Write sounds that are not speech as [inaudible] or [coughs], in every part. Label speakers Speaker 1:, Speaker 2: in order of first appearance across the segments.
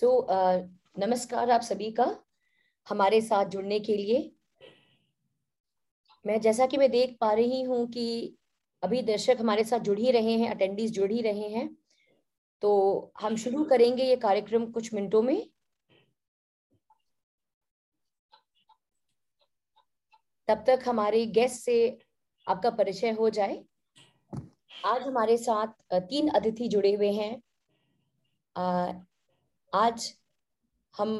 Speaker 1: सो so, uh, नमस्कार आप सभी का हमारे साथ जुड़ने के लिए। मैं जैसा कि मैं देख पा रही हूँ कि अभी दर्शक हमारे साथ जुड़ ही रहे हैं अटेंडीज जुड़ ही रहे हैं। तो हम शुरू करेंगे ये कार्यक्रम कुछ मिनटों में। तब तक हमारे गेस्ट से आपका परिचय हो जाए। आज हमारे साथ तीन अतिथि जुड़े हुए हैं। आज हम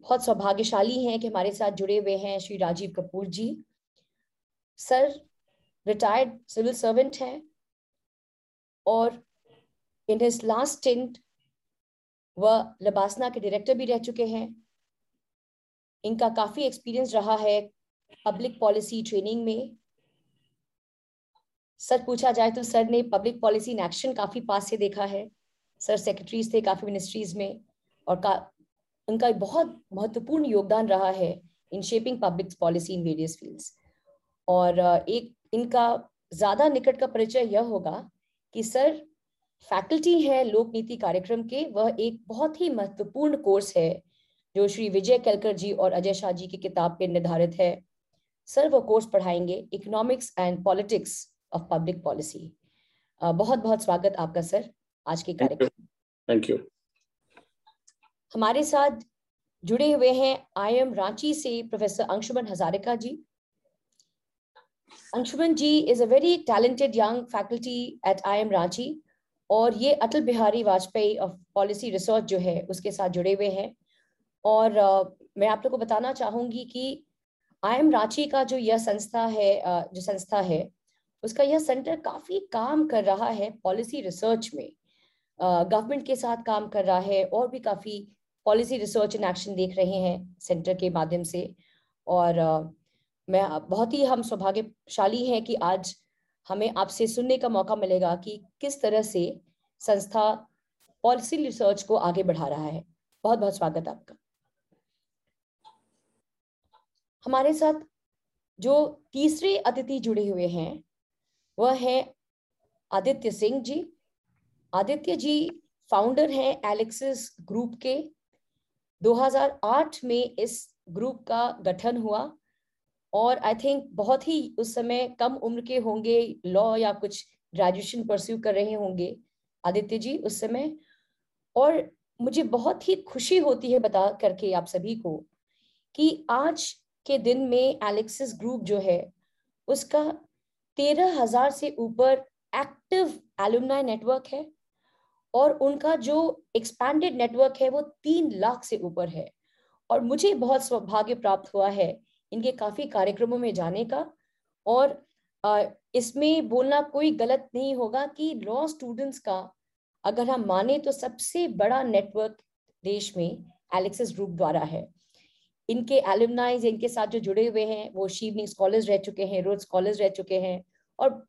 Speaker 1: बहुत सौभाग्यशाली हैं कि हमारे साथ जुड़े हुए हैं Shri Rajiv Kapoor ji. Sir retired civil servant हैं और इन हिज लास्ट स्टिंट वह लबासना के डायरेक्टर भी रह चुके हैं। इनका काफ़ी एक्सपीरियंस रहा है पब्लिक पॉलिसी ट्रेनिंग में। सर, पूछा जाए तो सर ने पब्लिक पॉलिसी इन एक्शन काफ़ी पास से देखा है। सर सेक्रेटरीज थे, काफ़ी मिनिस्ट्रीज में, और का, उनका बहुत महत्वपूर्ण योगदान रहा है in shaping public policy in various fields और एक, इनका ज़्यादा निकट का परिचय यह होगा कि सर फैकल्टी है लोक नीति कार्यक्रम के, वह एक बहुत ही महत्वपूर्ण कोर्स है, जो श्री विजय केलकर जी और अजय शाह जी की किताब पे निर्धारित है। सर, वो कोर्स पढ़ाएँगे economics and politics of public policy बहुत बहुत स्वागत आपका, सर। आज के कार्यक्रम
Speaker 2: थैंक यू
Speaker 1: हमारे साथ जुड़े हुए हैं आईएम रांची से professor Anshuman Hazarika ji. Anshuman ji is a very talented young faculty at IIM Ranchi और ये Atal Bihari Vajpayee of policy research जो है उसके साथ जुड़े हुए हैं। और uh, मैं आप लोग को बताना चाहूँगी कि आईएम रांची का जो यह संस्था है uh, जो संस्था है उसका यह सेंटर काफ़ी काम कर रहा है पॉलिसी रिसर्च में। गवर्नमेंट के साथ काम कर रहा है और भी काफ़ी पॉलिसी रिसर्च एंड एक्शन देख रहे हैं सेंटर के माध्यम से। और मैं बहुत ही हम सौभाग्यशाली हैं कि आज हमें आपसे सुनने का मौका मिलेगा कि किस तरह से संस्था पॉलिसी रिसर्च को आगे बढ़ा रहा है। बहुत बहुत स्वागत आपका। हमारे साथ जो तीसरे अतिथि जुड़े हुए हैं, वह है आदित्य सिंह जी। आदित्य जी फाउंडर हैं एलेक्सिस ग्रुप के। 2008 में इस ग्रुप का गठन हुआ और आई थिंक बहुत ही उस समय कम उम्र के होंगे लॉ या कुछ ग्रेजुएशन परस्यू कर रहे होंगे आदित्य जी उस समय। और मुझे बहुत ही खुशी होती है बता करके आप सभी को कि आज के दिन में एलेक्सिस ग्रुप जो है, उसका तेरह हज़ार से ऊपर एक्टिव एलुमनाई नेटवर्क है। और उनका जो एक्सपैंडेड नेटवर्क है वो तीन लाख से ऊपर है। और मुझे बहुत सौभाग्य प्राप्त हुआ है इनके काफ़ी कार्यक्रमों में जाने का। और इसमें बोलना कोई गलत नहीं होगा कि लॉ स्टूडेंट्स का अगर हम माने तो सबसे बड़ा नेटवर्क देश में एलेक्सिस ग्रुप द्वारा है। इनके एलुमनाइज इनके साथ जो जुड़े हुए हैं, वो शीवनिंग स्कॉलर्स रह चुके हैं रोज स्कॉलर्स रह चुके हैं और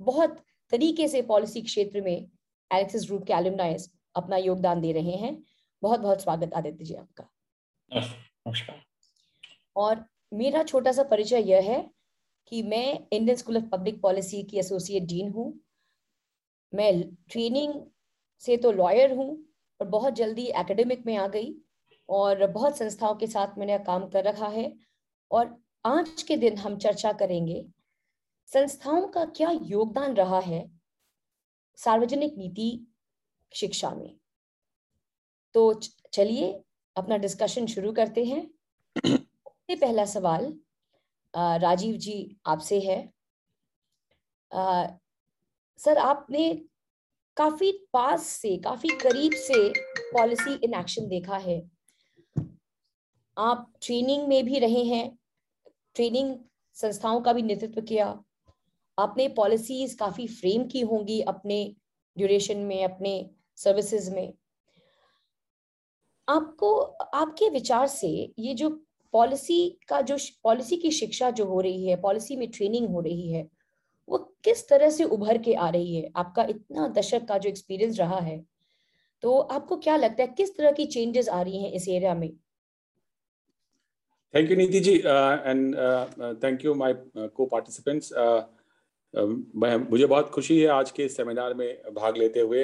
Speaker 1: बहुत तरीके से पॉलिसी क्षेत्र में एलेक्सिस ग्रुप के एलुमनाइज अपना योगदान दे रहे हैं। बहुत बहुत स्वागत आदित्य जी आपका।
Speaker 2: नमस्कार
Speaker 1: और मेरा छोटा सा परिचय यह है कि मैं Indian school of public policy की एसोसिएट डीन हूँ। मैं ट्रेनिंग से तो लॉयर हूँ और बहुत जल्दी एकेडमिक में आ गई और बहुत संस्थाओं के साथ मैंने काम कर रखा है। और आज के दिन हम चर्चा करेंगे संस्थाओं का क्या योगदान रहा है सार्वजनिक नीति शिक्षा में। तो चलिए अपना डिस्कशन शुरू करते हैं। सबसे पहला सवाल राजीव जी आपसे है। आ, सर आपने काफ़ी पास से काफ़ी करीब से पॉलिसी इन एक्शन देखा है। आप ट्रेनिंग में भी रहे हैं ट्रेनिंग संस्थाओं का भी नेतृत्व किया आपने पॉलिसीज़ काफ़ी फ्रेम की होंगी अपने ड्यूरेशन में, अपने सर्विसेज़ में। आपको, आपके विचार से ये जो पॉलिसी का जो पॉलिसी की शिक्षा जो हो रही है पॉलिसी में ट्रेनिंग हो रही है, वो किस तरह से उभर के आ रही है? आपका इतना दशक का जो एक्सपीरियंस रहा है तो आपको क्या लगता है किस तरह की चेंजेस आ रही हैं इस एरिया में?
Speaker 2: Thank you Niti ji and thank you my co participants मुझे बहुत खुशी है आज के सेमिनार में भाग लेते हुए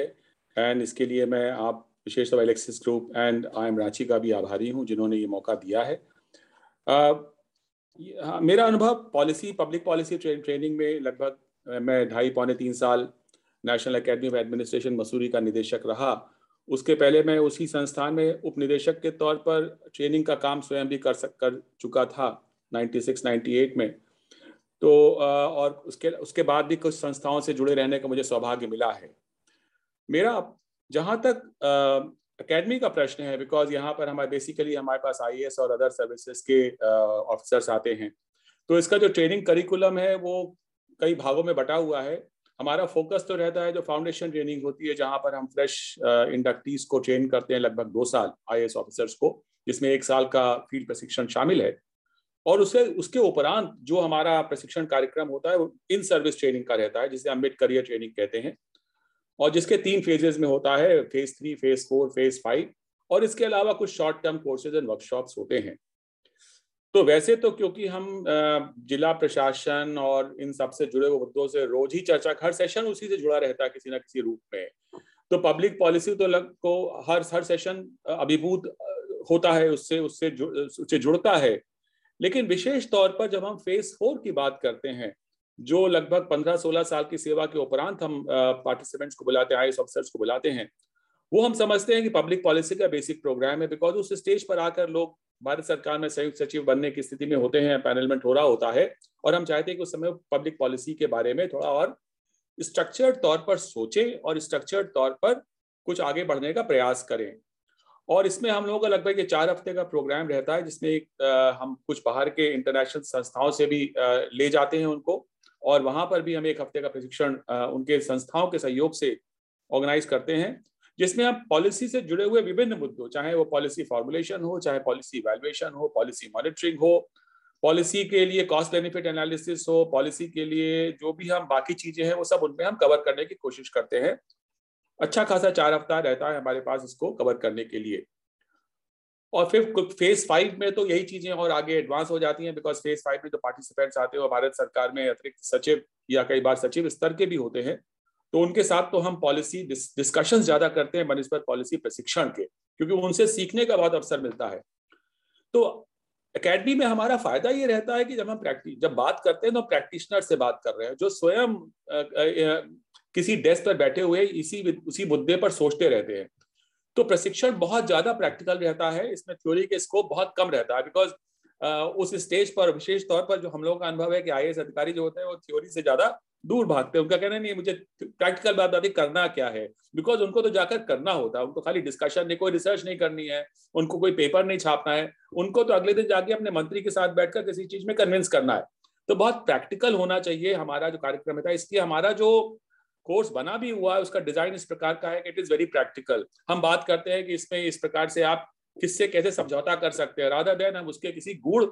Speaker 2: एंड इसके लिए मैं आप विशेष तौर Alexis group and IIM Ranchi का भी आभारी हूँ जिन्होंने ये मौका दिया है। uh, मेरा अनुभव पॉलिसी पब्लिक पॉलिसी ट्रेनिंग में लगभग मैं ढाई पौने तीन साल national academy of administration Mussoorie का निदेशक रहा। उसके पहले मैं उसी संस्थान में उप निदेशक के तौर पर ट्रेनिंग का काम स्वयं भी कर सक कर चुका था 96 98 में। तो और उसके उसके बाद भी कुछ संस्थाओं से जुड़े रहने का मुझे सौभाग्य मिला है। मेरा जहाँ तक एकेडमी का प्रश्न है बिकॉज़ यहाँ पर हमारे बेसिकली हमारे पास आईएएस और अदर सर्विसेज़ के ऑफिसर्स आते हैं। तो इसका जो ट्रेनिंग करिकुलम है, वो कई भागों में बटा हुआ है। हमारा फोकस तो रहता है जो फाउंडेशन ट्रेनिंग होती है, जहाँ पर हम फ्रेश इंडक्टीज को ट्रेन करते हैं लगभग दो साल आईएएस ऑफिसर्स को, जिसमें एक साल का फ़ील्ड प्रशिक्षण शामिल है। और उसे उसके उपरांत जो हमारा प्रशिक्षण कार्यक्रम होता है वो इन सर्विस ट्रेनिंग का रहता है, जिसे हम मिड करियर ट्रेनिंग कहते हैं। और जिसके तीन फेजेस में होता है phase three phase four phase five और इसके अलावा कुछ short term courses and workshops होते हैं। तो वैसे तो क्योंकि हम जिला प्रशासन और इन सबसे जुड़े हुए मुद्दों से रोज ही चर्चा, हर सेशन उसी से जुड़ा रहता है किसी ना किसी रूप में। तो पब्लिक पॉलिसी तो लग, को हर हर सेशन अभिभूत होता है, उससे उससे उससे जुड़ता है। लेकिन विशेष तौर पर जब हम फ़ेज़ फोर की बात करते हैं, जो लगभग 15-16 साल की सेवा के उपरांत हम पार्टिसिपेंट्स को बुलाते हैं आई ऑफिसर्स को बुलाते हैं, वो हम समझते हैं कि पब्लिक पॉलिसी का बेसिक प्रोग्राम है बिकॉज़ उस स्टेज पर आकर लोग भारत सरकार में संयुक्त सचिव बनने की स्थिति में होते हैं पैनलमेंट हो रहा होता है और हम चाहते हैं कि उस समय पब्लिक पॉलिसी के बारे में थोड़ा और स्ट्रक्चर्ड तौर पर सोचें और स्ट्रक्चर्ड तौर पर कुछ आगे बढ़ने का प्रयास करें। और इसमें हम लोगों का लगभग ये चार हफ़्ते का प्रोग्राम रहता है, जिसमें एक हम कुछ बाहर के इंटरनेशनल संस्थाओं से भी ले जाते हैं उनको और वहाँ पर भी हम एक हफ़्ते का प्रशिक्षण उनके संस्थाओं के सहयोग से ऑर्गेनाइज करते हैं, जिसमें हम पॉलिसी से जुड़े हुए विभिन्न मुद्दों, चाहे वो पॉलिसी फॉर्मुलेशन हो, चाहे पॉलिसी वैल्युएशन हो पॉलिसी मॉनिटरिंग हो पॉलिसी के लिए कॉस्ट बेनिफिट एनालिसिस हो पॉलिसी के लिए जो भी हम बाकी चीज़ें हैं, वो सब उनमें हम कवर करने की कोशिश करते हैं। अच्छा खासा चार हफ़्ता रहता है हमारे पास इसको कवर करने के लिए। और फिर फ़ेज़ फाइव में तो यही चीज़ें और आगे एडवांस हो जाती हैं बिकॉज़ फ़ेज़ फाइव में जो पार्टिसिपेंट्स आते हैं भारत सरकार में अतिरिक्त सचिव या कई बार सचिव स्तर के भी होते हैं। तो उनके साथ तो हम पॉलिसी डिस्कशन ज़्यादा करते हैं बनस्पत पॉलिसी प्रशिक्षण के, क्योंकि उनसे सीखने का बहुत अवसर मिलता है। तो एकेडमी में हमारा फ़ायदा ये रहता है कि जब हम प्रैक्टिस जब बात करते हैं तो प्रैक्टिशनर से बात कर रहे हैं, जो स्वयं किसी डेस्क पर बैठे हुए इसी उसी मुद्दे पर सोचते रहते हैं। तो प्रशिक्षण बहुत ज़्यादा प्रैक्टिकल रहता है, इसमें थ्योरी के स्कोप बहुत कम रहता है बिकॉज़ उस स्टेज पर, विशेष तौर पर जो हम लोगों का अनुभव है कि आई अधिकारी जो होते हैं, वो थ्योरी से ज़्यादा दूर भागते हैं। उनका कहना नहीं मुझे प्रैक्टिकल बात आती करना क्या है? बिकॉज़ उनको तो जाकर करना होता है, उनको खाली डिस्कशन नहीं, कोई रिसर्च नहीं करनी है, उनको कोई पेपर नहीं छापना है। उनको तो अगले दिन जाके अपने मंत्री के साथ बैठकर किसी चीज़ में कन्विंस करना है। तो बहुत प्रैक्टिकल होना चाहिए हमारा जो कार्यक्रम था इसलिए हमारा जो कोर्स बना भी हुआ है, उसका डिज़ाइन इस प्रकार का है कि इट इज़ वेरी प्रैक्टिकल हम बात करते हैं कि इसमें इस प्रकार से आप किससे कैसे समझौता कर सकते हैं राधा देन हम उसके किसी गुड़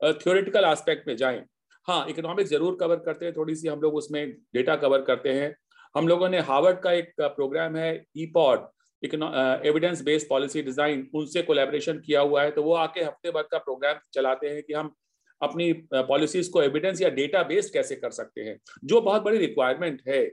Speaker 2: थियोरिटिकल एस्पेक्ट में जाएँ। हाँ इकोनॉमिक्स ज़रूर कवर करते हैं, थोड़ी सी हम लोग उसमें डेटा कवर करते हैं। हम लोगों ने हार्वर्ड का एक प्रोग्राम है E pod evidence based policy design उनसे कोलेबोरेशन किया हुआ है तो वो आके हफ़्ते भर का प्रोग्राम चलाते हैं कि हम अपनी पॉलिसीज़ को एविडेंस या डेटा बेस्ड कैसे कर सकते हैं। जो बहुत बड़ी रिक्वायरमेंट है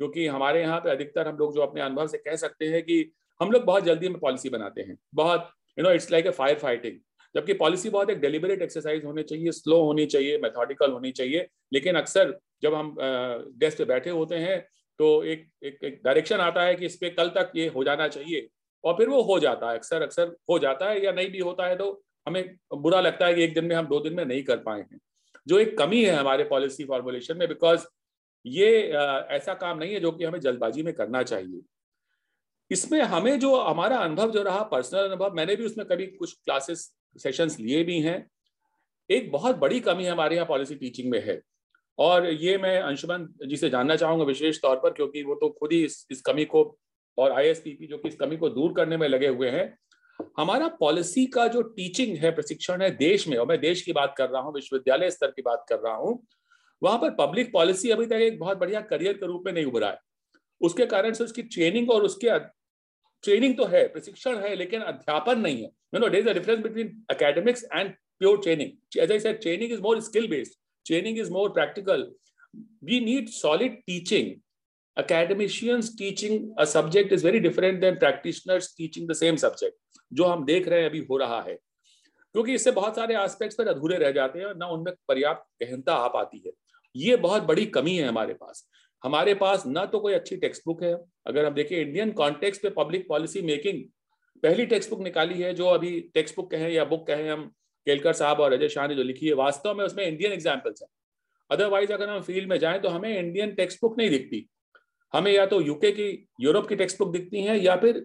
Speaker 2: क्योंकि हमारे यहाँ पे अधिकतर हम लोग जो अपने अनुभव से कह सकते हैं कि हम लोग बहुत जल्दी में पॉलिसी बनाते हैं। बहुत you know it's like a fire fighting जबकि पॉलिसी बहुत एक डेलिबरेट एक्सरसाइज होनी चाहिए स्लो होनी चाहिए मेथोडिकल होनी चाहिए। लेकिन अक्सर जब हम डेस्क पे बैठे होते हैं तो एक एक, एक डायरेक्शन आता है कि इस पर कल तक ये हो जाना चाहिए। और फिर वो हो जाता है। अक्सर अक्सर हो जाता है या नहीं भी होता है तो हमें बुरा लगता है कि एक दिन में हम दो दिन में नहीं कर पाए हैं। जो एक कमी है हमारे पॉलिसी फॉर्मुलेशन में बिकॉज़ ये ऐसा काम नहीं है जो कि हमें जल्दबाजी में करना चाहिए। इसमें हमें जो हमारा अनुभव जो रहा पर्सनल अनुभव मैंने भी उसमें कभी कुछ क्लासेस सेशंस लिए भी हैं। एक बहुत बड़ी कमी हमारे यहाँ पॉलिसी टीचिंग में है। और ये मैं अंशुमन जी से जानना चाहूँगा विशेष तौर पर क्योंकि वो तो खुद ही इस, इस कमी को और आईएसपीपी जो कि इस कमी को दूर करने में लगे हुए हैं। हमारा पॉलिसी का जो टीचिंग है प्रशिक्षण है देश में और मैं देश की बात कर रहा हूँ विश्वविद्यालय स्तर की बात कर रहा हूँ वहाँ पर पब्लिक पॉलिसी अभी तक एक बहुत बढ़िया करियर के रूप में नहीं उभरा है। उसके कारण से उसकी ट्रेनिंग और उसके ट्रेनिंग तो है, प्रशिक्षण है, लेकिन अध्यापन नहीं है। You know is a difference between academics and pure training training is more skill based training is more practical we need solid teaching academicians teaching a subject is very different than practitioners teaching the same subject, जो हम देख रहे हैं, अभी हो रहा है। क्योंकि इससे बहुत सारे एस्पेक्ट्स पर अधूरे रह जाते हैं और ना उनमें पर्याप्त गहनता आ पाती है। ये बहुत बड़ी कमी है हमारे पास। हमारे पास ना तो कोई अच्छी टेक्स्ट बुक है। अगर हम देखें इंडियन कॉन्टेक्स्ट पे पब्लिक पॉलिसी मेकिंग पहली टेक्स्ट बुक निकाली है, जो अभी टेक्स्ट बुक कहें या बुक कहें हम, केलकर साहब और अजय शाह ने जो लिखी है, वास्तव में उसमें इंडियन एग्जाम्पल्स है। अदरवाइज़ अगर हम फ़ील्ड में जाएँ तो हमें इंडियन टेक्स्ट बुक नहीं दिखती। हमें या तो यूके की यूरोप की टेक्स्ट बुक दिखती हैं या फिर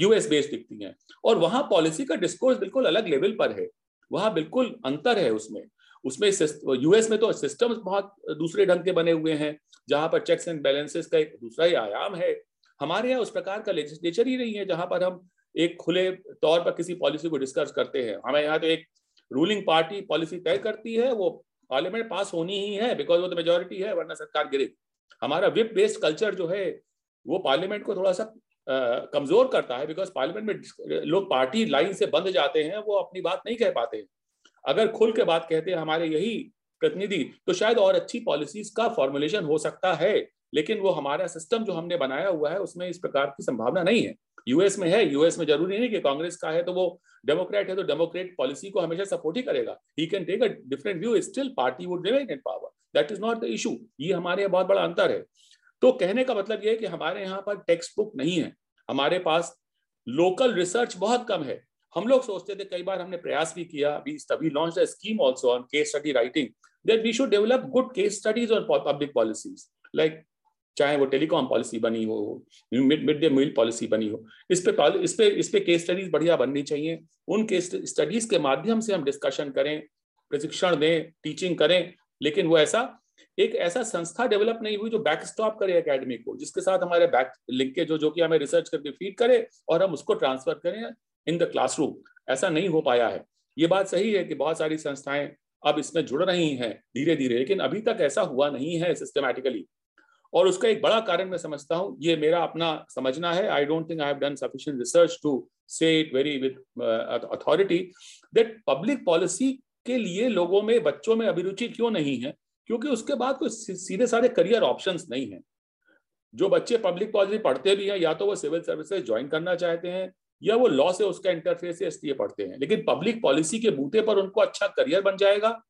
Speaker 2: यूएस बेस्ड दिखती हैं। और वहाँ पॉलिसी का डिस्कोर्स बिल्कुल अलग लेवल पर है। वहाँ बिल्कुल अंतर है उसमें। उसमें यूएस में तो सिस्टम्स बहुत दूसरे ढंग के बने हुए हैं, जहाँ पर चेक्स एंड बैलेंसेस का एक दूसरा ही आयाम है। हमारे यहाँ उस प्रकार का लेजिस्लेचर ही नहीं है, जहाँ पर हम एक खुले तौर पर किसी पॉलिसी को डिस्कस करते हैं। हमारे यहाँ तो एक रूलिंग पार्टी पॉलिसी तय करती है, वो पार्लियामेंट पास होनी ही है बिकॉज़ वो तो मेजोरिटी है, वरना सरकार गिरे। हमारा विप बेस्ड कल्चर जो है, वो पार्लियामेंट को थोड़ा सा कमज़ोर करता है बिकॉज़ पार्लियामेंट में लोग पार्टी लाइन से बंध जाते हैं, वो अपनी बात नहीं कह पाते हैं। अगर खुल के बात कहते हैं हमारे यही प्रतिनिधि तो शायद और अच्छी पॉलिसीज़ का फॉर्मुलेशन हो सकता है, लेकिन वो हमारा सिस्टम जो हमने बनाया हुआ है, उसमें इस प्रकार की संभावना नहीं है। यूएस में है यूएस में ज़रूरी नहीं कि कांग्रेस का है तो वो डेमोक्रेट है तो डेमोक्रेट पॉलिसी को हमेशा सपोर्ट ही करेगा। He can take a different view still party would remain in power that is not the issue ये हमारे यहाँ बहुत बड़ा अंतर है। तो कहने का मतलब ये है कि हमारे यहाँ पर टेक्स्ट बुक नहीं है। हमारे पास लोकल रिसर्च बहुत कम है। हम लोग सोचते थे, कई बार हमने प्रयास भी किया अभी तभी launch the scheme also on case study writing that we should develop good case studies on public policies like चाहे वो टेलीकॉम पॉलिसी बनी हो मिड डे मील पॉलिसी बनी हो, इस पे इस पे इस पे केस स्टडीज़ बढ़िया बननी चाहिए। उन केस स्टडीज़ के माध्यम से हम डिस्कशन करें, प्रशिक्षण दें टीचिंग करें, लेकिन वो ऐसा, एक ऐसा संस्था डेवलप नहीं हुई जो बैक स्टॉप करे एकेडमी को, जिसके साथ हमारे बैक लिंक के जो जो कि हमें रिसर्च करके फ़ीड करे और हम उसको ट्रांसफ़र करें। इन द क्लासरूम ऐसा नहीं हो पाया है। ये बात सही है कि बहुत सारी संस्थाएँ अब इसमें जुड़ रही हैं धीरे धीरे लेकिन अभी तक ऐसा हुआ नहीं है सिस्टमैटिकली और उसका एक बड़ा कारण मैं समझता हूँ, ये मेरा अपना समझना है। I don't think I have done sufficient research to say it very with authority that public policy के लिए लोगों में, बच्चों में अभिरुचि क्यों नहीं है? क्योंकि उसके बाद कोई सीधे सारे करियर ऑप्शंस नहीं है। जो बच्चे पब्लिक पॉलिसी पढ़ते भी हैं, या तो वो सिविल सर्विसेज़ ज्वाइन करना चाहते हैं या वो लॉ से उसका इंटरफेस है इसलिए पढ़ते हैं। लेकिन पब्लिक पॉलिसी के बूते पर उनको अच्छा करियर बन जाएगा,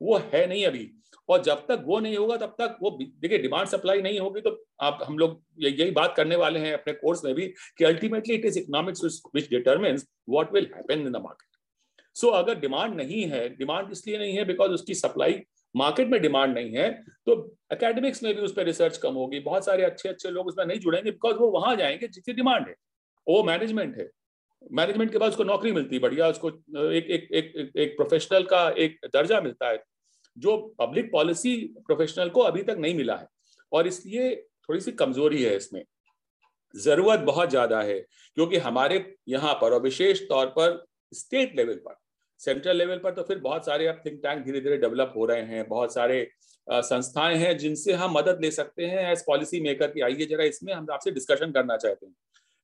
Speaker 2: वो है नहीं अभी। और जब तक वो नहीं होगा, तब तक वो देखिए डिमांड सप्लाई नहीं होगी तो आप, हम लोग यही बात करने वाले हैं अपने कोर्स में भी कि ultimately it is economics which determines what will happen in the market so अगर डिमांड नहीं है डिमांड इसलिए नहीं है? बिकॉज़ उसकी सप्लाई मार्केट में डिमांड नहीं है तो एकेडमिक्स में भी उस पर रिसर्च कम होगी। बहुत सारे अच्छे अच्छे लोग उसमें नहीं जुड़ेंगे बिकॉज़ वो वहाँ जाएँगे जिसकी डिमांड है। वो मैनेजमेंट है। मैनेजमेंट के बाद उसको नौकरी मिलती है, बढ़िया उसको, एक एक एक एक प्रोफेशनल का एक दर्जा मिलता है, जो पब्लिक पॉलिसी प्रोफेशनल को अभी तक नहीं मिला है। और इसलिए थोड़ी सी कमज़ोरी है इसमें। ज़रूरत बहुत ज़्यादा है, क्योंकि हमारे यहाँ पर और विशेष तौर पर स्टेट लेवल पर सेंट्रल लेवल पर तो फिर बहुत सारे अब थिंक टैंक धीरे धीरे डेवलप हो रहे हैं, बहुत सारे संस्थाएँ हैं जिनसे हम मदद ले सकते हैं एज पॉलिसी मेकर की। आइए जरा इसमें हम आपसे डिस्कशन करना चाहते हैं।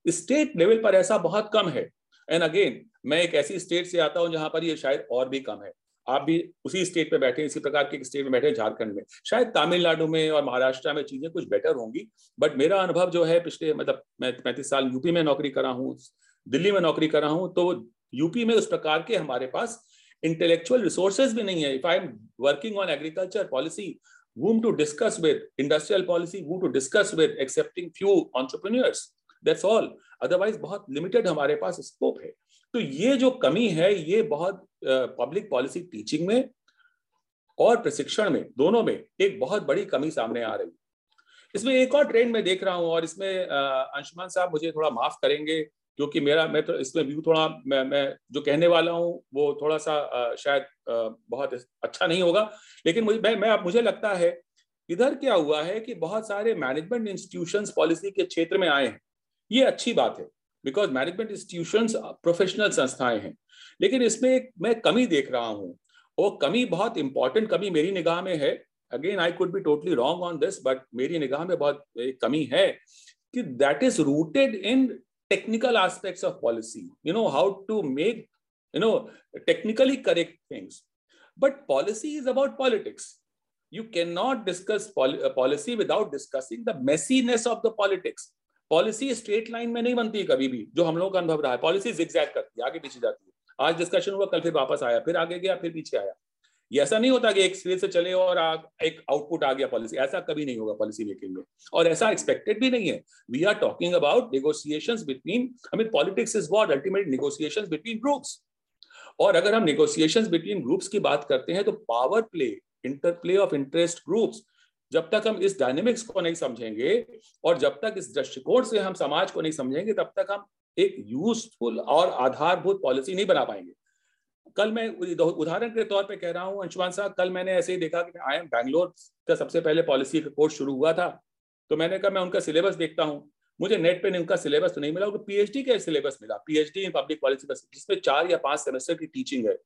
Speaker 2: स्टेट लेवल पर ऐसा बहुत कम है। एंड अगेन मैं एक ऐसी स्टेट से आता हूँ जहाँ पर ये शायद और भी कम है। आप भी उसी स्टेट पे बैठे इसी प्रकार के स्टेट में बैठे झारखंड में। शायद तमिलनाडु में और महाराष्ट्र में चीज़ें कुछ बेटर होंगी बट मेरा अनुभव जो है पिछले मतलब मैं पैंतीस साल यूपी में नौकरी करा हूँ, दिल्ली में नौकरी करा हूँ तो यूपी में उस प्रकार के हमारे पास इंटेलेक्चुअल रिसोर्सेज भी नहीं है। If I am working on agriculture policy whom to discuss with? Industrial policy who to discuss with? Accepting few entrepreneurs. That's all. Otherwise बहुत लिमिटेड हमारे पास स्कोप है। तो ये जो कमी है ये बहुत पब्लिक पॉलिसी टीचिंग में और प्रशिक्षण में दोनों में एक बहुत बड़ी कमी सामने आ रही है। इसमें एक और ट्रेंड मैं देख रहा हूँ और इसमें अंशुमान साहब मुझे थोड़ा माफ़ करेंगे क्योंकि मेरा मैं तो इसमें व्यू थोड़ा मैं मैं जो कहने वाला हूँ वो थोड़ा सा आ, शायद आ, बहुत अच्छा नहीं होगा। लेकिन मुझे मैं, मैं मुझे लगता है इधर क्या हुआ है कि बहुत सारे मैनेजमेंट इंस्टीट्यूशंस पॉलिसी के क्षेत्र में आए हैं। ये अच्छी बात है बिकॉज़ मैनेजमेंट इंस्टीट्यूशन प्रोफेशनल संस्थाएँ हैं। लेकिन इसमें एक मैं कमी देख रहा हूँ वो कमी बहुत इंपॉर्टेंट कमी मेरी निगाह में है। Again I could be totally wrong on this but मेरी निगाह में बहुत एक कमी है कि that is rooted in technical aspects of policy you know how to make you know technically correct things but policy is about politics you can not discuss policy without discussing the messiness of the politics policy straight line में नहीं बनती है कभी भी जो हम लोगों का अनुभव रहा है। पॉलिसी जिग्जैग करती है आगे पीछे जाती है। आज डिस्कशन हुआ कल फिर वापस आया फिर आगे गया फिर पीछे आया। ये ऐसा नहीं होता कि एक सिरे से चले और आ, एक आउटपुट आ गया पॉलिसी ऐसा कभी नहीं होगा पॉलिसी मेकिंग में। और ऐसा एक्सपेक्टेड भी नहीं है। We are talking about negotiations between I mean politics is what ultimate negotiations between groups और अगर हम नेगोशिएशंस बिटवीन ग्रुप्स की बात करते हैं तो power play interplay of interest groups जब तक हम इस डायनेमिक्स को नहीं समझेंगे और जब तक इस दृष्टिकोण से हम समाज को नहीं समझेंगे, तब तक हम एक यूजफुल और आधारभूत पॉलिसी नहीं बना पाएँगे। कल मैं उदाहरण के तौर पे कह रहा हूँ, अंशुमान साहब, कल मैंने ऐसे ही देखा कि आई एम बैंगलोर का सबसे पहले पॉलिसी का कोर्स शुरू हुआ था। तो मैंने कहा, मैं उनका सिलेबस देखता हूँ। मुझे नेट पे उनका सिलेबस तो नहीं मिला, उनको पीएचडी का सिलेबस मिला। पीएचडी इन पब्लिक पॉलिसी का जिसमें चार या पाँच सेमेस्टर की टीचिंग है।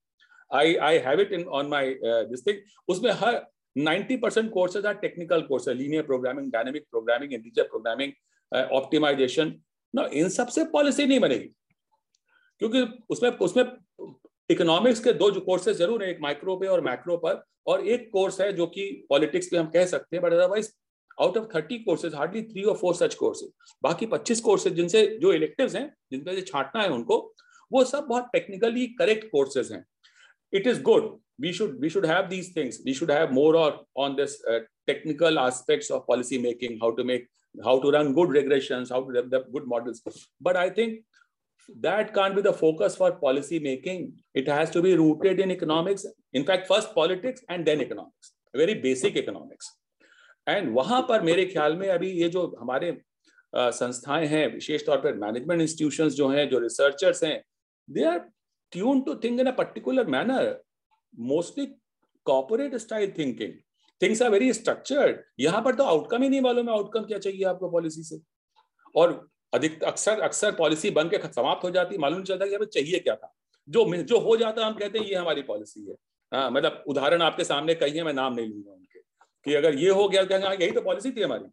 Speaker 2: I I have it in on my this thing उसमें हर 90 percent courses are technical courses linear programming dynamic programming integer programming optimization ना इन सबसे पॉलिसी नहीं बनेगी, क्योंकि उसमें इकोनॉमिक्स के दो जो कोर्सेज ज़रूर है, एक माइक्रो पे और मैक्रो पर, और एक कोर्स है जो कि पॉलिटिक्स पे हम कह सकते हैं but otherwise out of thirty courses hardly three और फोर सच कोर्सेज बाकी पच्चीस कोर्सेज जिनसे, जो इलेक्टिव्स हैं, जिनपे से छांटना है उनको, वो सब बहुत टेक्निकली करेक्ट कोर्सेज हैं. It is good. we should we should have these things we should have more or on this uh, technical aspects of policy making how to make how to run good regressions how to develop good models but i think that can't be the focus for policy making it has to be rooted in economics in fact first politics and then economics very basic economics and वहां पर मेरे ख्याल में अभी ये जो हमारे संस्थाएं हैं विशेष तौर पर मैनेजमेंट इंस्टीट्यूशंस जो हैं जो रिसर्चर्स हैं they are tune to think in a particular manner mostly corporate style thinking things are very structured यहाँ पर तो आउटकम ही नहीं मालूम है आउटकम क्या चाहिए आपको पॉलिसी से। और अधिक, अक्सर अक्सर पॉलिसी बन के समाप्त हो जाती, मालूम नहीं चलता कि हमें चाहिए क्या था। जो जो हो जाता, हम कहते हैं, ये हमारी पॉलिसी है। हाँ मतलब उदाहरण आपके सामने कही है, मैं नाम नहीं लूँगा उनके। कि अगर ये हो गया क्या यही तो पॉलिसी थी हमारी।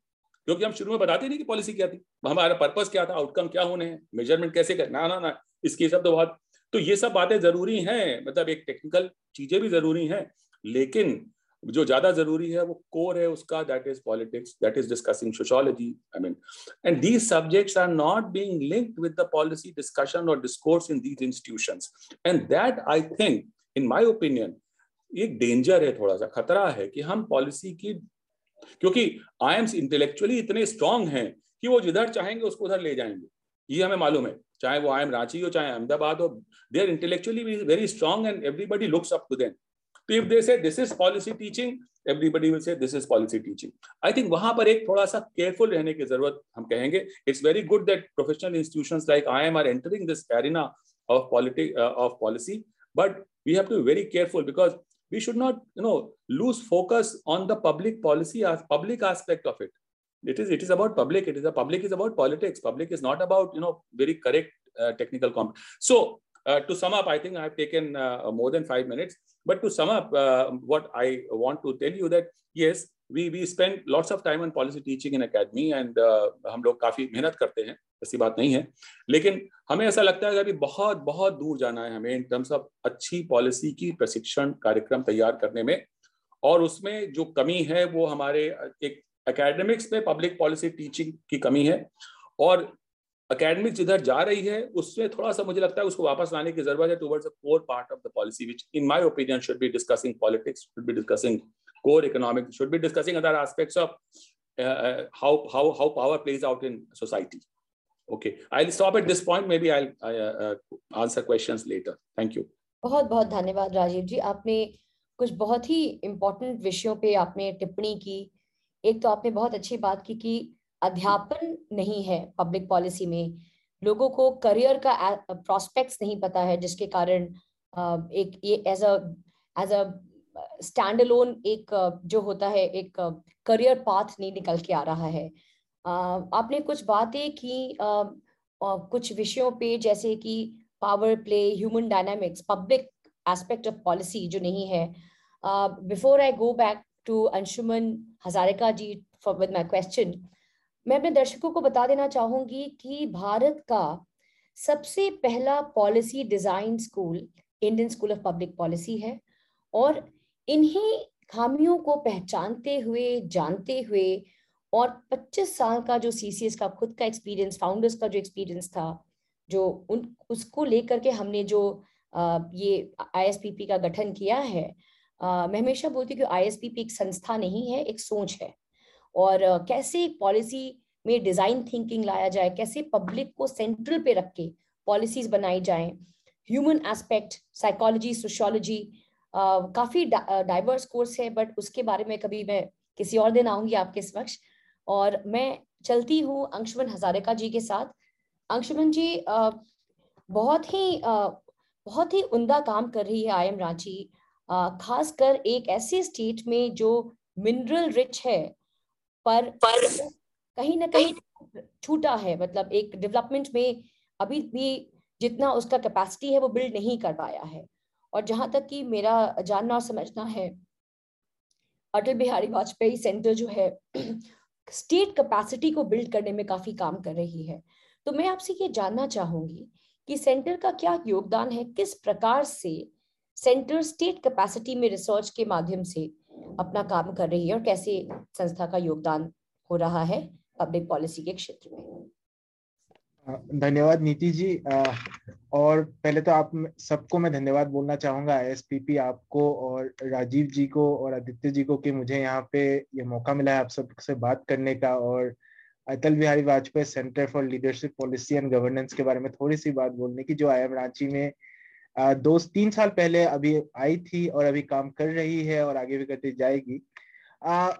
Speaker 2: क्योंकि हम शुरू में बताते नहीं कि पॉलिसी क्या थी। हमारा पर्पस क्या था आउटकम क्या होने हैं मेज़रमेंट कैसे कर, ना ना ना, इसकी सब तो बहुत तो ये सब बातें ज़रूरी हैं मतलब एक टेक्निकल चीज़ें भी ज़रूरी हैं, लेकिन जो ज़्यादा ज़रूरी है वो कोर है उसका that is politics that is discussing sociology I mean and these subjects are not being linked with the policy discussion और discourse in these institutions and that I think in my opinion एक danger है थोड़ा सा, खतरा है कि हम policy की, क्योंकि आई एम्स इंटेलेक्चुअली इतने स्ट्रांग हैं कि वो जिधर चाहेंगे उसको उधर ले जाएँगे। ये हमें मालूम है। चाहे वो आई एम रांची हो, चाहे अहमदाबाद हो they are intellectually very strong and everybody looks up to them तो if they say this is policy teaching everybody will say this is policy teaching I think वहाँ पर एक थोड़ा सा केयरफुल रहने की ज़रूरत हम कहेंगे। It's very good that professional institution like IIM are entering this arena of politic of policy but we have to be very careful because we should not, you know, lose focus on the public policy as, public it is it is about public it is a public is about politics public is not about you know very correct uh, technical comp so uh, to sum up i think i have taken uh, more than 5 minutes but to sum up uh, what i want to tell you that yes we we spend lots of time on policy teaching in academy and uh, हम लोग काफ़ी मेहनत करते हैं ऐसी बात नहीं है लेकिन हमें ऐसा लगता है कि अभी बहुत बहुत दूर जाना है हमें इन टर्म्स ऑफ़ अच्छी पॉलिसी की प्रशिक्षण कार्यक्रम तैयार करने में और उसमें जो कमी है वो हमारे एक एकेडमिक्स में पब्लिक पॉलिसी टीचिंग की कमी है और अकेडमिक जिधर जा रही है उसमें थोड़ा सा मुझे लगता है उसको वापस लाने की ज़रूरत है towards core part of the policy which in my opinion should be discussing politics should be discussing core economic should be discussing other aspects of how how how power plays out in society Okay, I'll stop at this point. Maybe I'll uh, answer questions later. Thank you.
Speaker 1: बहुत बहुत धन्यवाद राजीव जी आपने कुछ बहुत ही important विषयों पे आपने टिप्पणी की एक तो आपने बहुत अच्छी बात की कि अध्यापन नहीं है पब्लिक पॉलिसी में। लोगों को करियर का प्रोस्पेक्ट्स नहीं पता है, जिसके कारण एक ये as a as a stand alone एक, जो होता है, एक करियर पाथ नहीं निकल के आ रहा है। आपने कुछ बातें की कुछ विषयों पे, जैसे कि power play human dynamics public aspect of policy जो नहीं है। Before I go back to Anshuman Hazarika ji for with my question मैं अपने दर्शकों को बता देना चाहूँगी कि भारत का सबसे पहला policy design school Indian school of public policy है और इन्हीं खामियों को पहचानते हुए जानते हुए और 25 साल का जो सीसीएस का खुद का एक्सपीरियंस फाउंडर्स का जो एक्सपीरियंस था जो उन उसको लेकर के हमने जो आ, ये आईएसपीपी का गठन किया है आ, मैं हमेशा बोलती हूँ कि आईएसपीपी एक संस्था नहीं है एक सोच है। और आ, कैसे पॉलिसी में डिज़ाइन थिंकिंग लाया जाए कैसे पब्लिक को सेंट्रल पे रख के पॉलिसीज़ बनाई जाए ह्यूमन एस्पेक्ट साइकोलॉजी सोशोलॉजी काफ़ी डाइवर्स कोर्स है बट उसके बारे में कभी मैं किसी और दिन आऊँगी आपके समक्ष। और मैं चलती हूँ अंशुमन हजारिका जी के साथ। अंशुमन जी uh, बहुत ही uh, बहुत ही उमदा काम कर रही है आई एम रांची। खासकर एक ऐसे स्टेट में जो मिनरल रिच है पर, पर कहीं ना कहीं छूटा है। मतलब एक डेवलपमेंट में अभी भी जितना उसका कैपेसिटी है वो बिल्ड नहीं कर पाया है। और जहाँ तक कि मेरा जानना और समझना है अटल बिहारी वाजपेयी सेंटर जो है स्टेट कैपेसिटी को बिल्ड करने में काफ़ी काम कर रही है। तो मैं आपसे ये जानना चाहूँगी कि सेंटर का क्या योगदान है किस प्रकार से सेंटर स्टेट कैपेसिटी में रिसर्च के माध्यम से अपना काम कर रही है और कैसे संस्था का योगदान हो रहा है पब्लिक पॉलिसी के क्षेत्र में।
Speaker 3: धन्यवाद नीति जी। और पहले तो आप सबको मैं धन्यवाद बोलना चाहूँगा। आईएसपीपी आपको और राजीव जी को और आदित्य जी को कि मुझे यहाँ पे ये मौका मिला है आप सबसे बात करने का और Atal Bihari Vajpayee centre for leadership policy and governance के बारे में थोड़ी सी बात बोलने की, जो आई रांची में दो तीन साल पहले अभी आई थी और अभी काम कर रही है और आगे भी करती जाएगी। आ,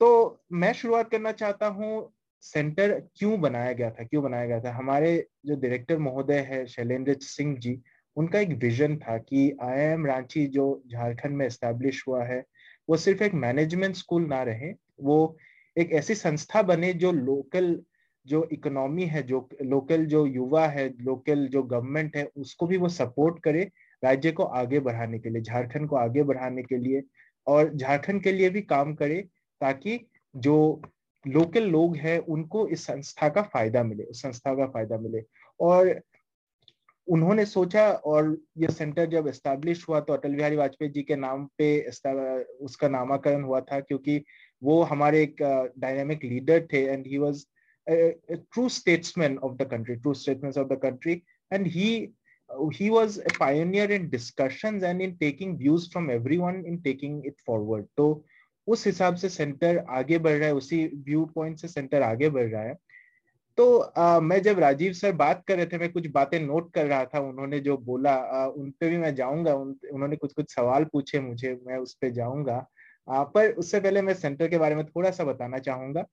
Speaker 3: तो मैं शुरुआत करना चाहता हूँ सेंटर क्यों बनाया गया था? क्यों बनाया गया था? हमारे जो डायरेक्टर महोदय है शैलेंद्र सिंह जी उनका एक विजन था कि आईआईएम रांची जो झारखंड में एस्टेब्लिश हुआ है वो सिर्फ़ एक मैनेजमेंट स्कूल ना रहे वो एक ऐसी संस्था बने जो लोकल जो इकोनॉमी है, जो लोकल जो युवा है लोकल जो गवर्नमेंट है, उसको भी वो सपोर्ट करे राज्य को आगे बढ़ाने के लिए, झारखंड को आगे बढ़ाने के लिए और झारखंड के लिए भी काम करे ताकि जो लोकल लोग हैं, उनको इस संस्था का फ़ायदा मिले, उस संस्था का फ़ायदा मिले। और उन्होंने सोचा और ये सेंटर जब एस्टेब्लिश हुआ तो अटल बिहारी वाजपेयी जी के नाम पे उसका नामाकरण हुआ था क्योंकि वो हमारे एक डायनेमिक लीडर थे and he was true statesman of the country true statesman of the country and he he he was a pioneer in discussions and in taking views from everyone in taking it forward. तो उस हिसाब से centre आगे बढ़ रहा है उसी view point से सेंटर आगे बढ़ रहा है। तो आ, मैं जब राजीव सर बात कर रहे थे मैं कुछ बातें नोट कर रहा था उन्होंने जो बोला आ, उन पे भी मैं जाऊँगा उन, उन्होंने कुछ कुछ सवाल पूछे मुझे मैं उस पर जाऊँगा। पर उससे पहले मैं सेंटर के बारे में थोड़ा सा बताना चाहूँगा।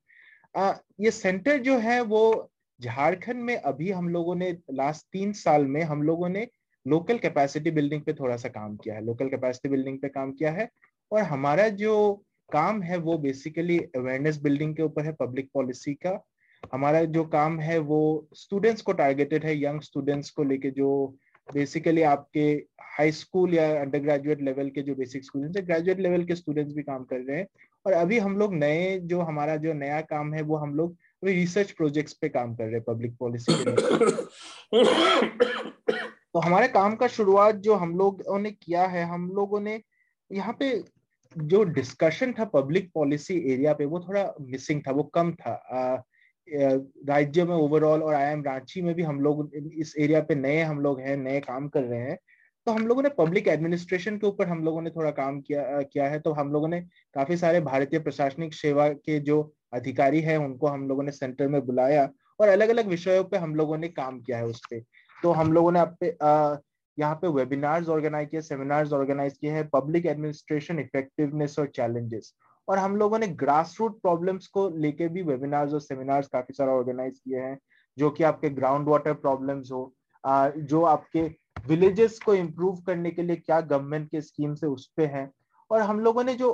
Speaker 3: आ, ये सेंटर जो है वो झारखंड में अभी हम लोगों ने लास्ट तीन साल में हम लोगों ने लोकल कैपेसिटी बिल्डिंग पे थोड़ा सा काम किया है। लोकल कैपेसिटी बिल्डिंग पे काम किया है और हमारा जो काम है वो बेसिकली अवेयरनेस बिल्डिंग के ऊपर है पब्लिक पॉलिसी का। हमारा जो काम है वो स्टूडेंट्स को टारगेटेड है यंग स्टूडेंट्स को लेके जो बेसिकली आपके हाई स्कूल या अंडर ग्रेजुएट लेवल के जो बेसिक स्टूडेंट्स है ग्रेजुएट लेवल के स्टूडेंट्स भी काम कर रहे हैं। और अभी हम लोग नए जो हमारा जो नया काम है वो हम लोग रिसर्च प्रोजेक्ट्स पे काम कर रहे हैं पब्लिक पॉलिसी के [coughs] तो हमारे काम का शुरुआत जो हम लोगों ने किया है हम लोगों ने यहाँ पे जो डिस्कशन था पब्लिक पॉलिसी एरिया पे वो थोड़ा मिसिंग था वो कम था। राज्य में ओवरऑल और आई एम रांची में भी हम लोग इस एरिया पे नए हम लोग हैं नए काम कर रहे हैं। तो हम लोगों ने पब्लिक एडमिनिस्ट्रेशन के ऊपर हम लोगों ने थोड़ा काम किया किया है। तो हम लोगों ने काफ़ी सारे भारतीय प्रशासनिक सेवा के जो अधिकारी हैं, उनको हम लोगों ने सेंटर में बुलाया और अलग अलग विषयों पे हम लोगों ने काम किया है उस पर तो हम लोगों ने आप यहाँ पे वेबिनार्स ऑर्गेनाइज किए सेमिनार्स ऑर्गेनाइज किए हैं पब्लिक एडमिनिस्ट्रेशन इफेक्टिवनेस और चैलेंजेस और हम लोगों ने ग्रास रूट प्रॉब्लम्स को लेके भी वेबिनार्स और सेमिनार्स काफ़ी सारा ऑर्गेनाइज किए हैं, जो कि आपके ग्राउंड वाटर प्रॉब्लम्स हो जो आपके विलेजेस को इम्प्रूव करने के लिए क्या गवर्नमेंट के स्कीम से उस पे हैं? और हम लोगों ने जो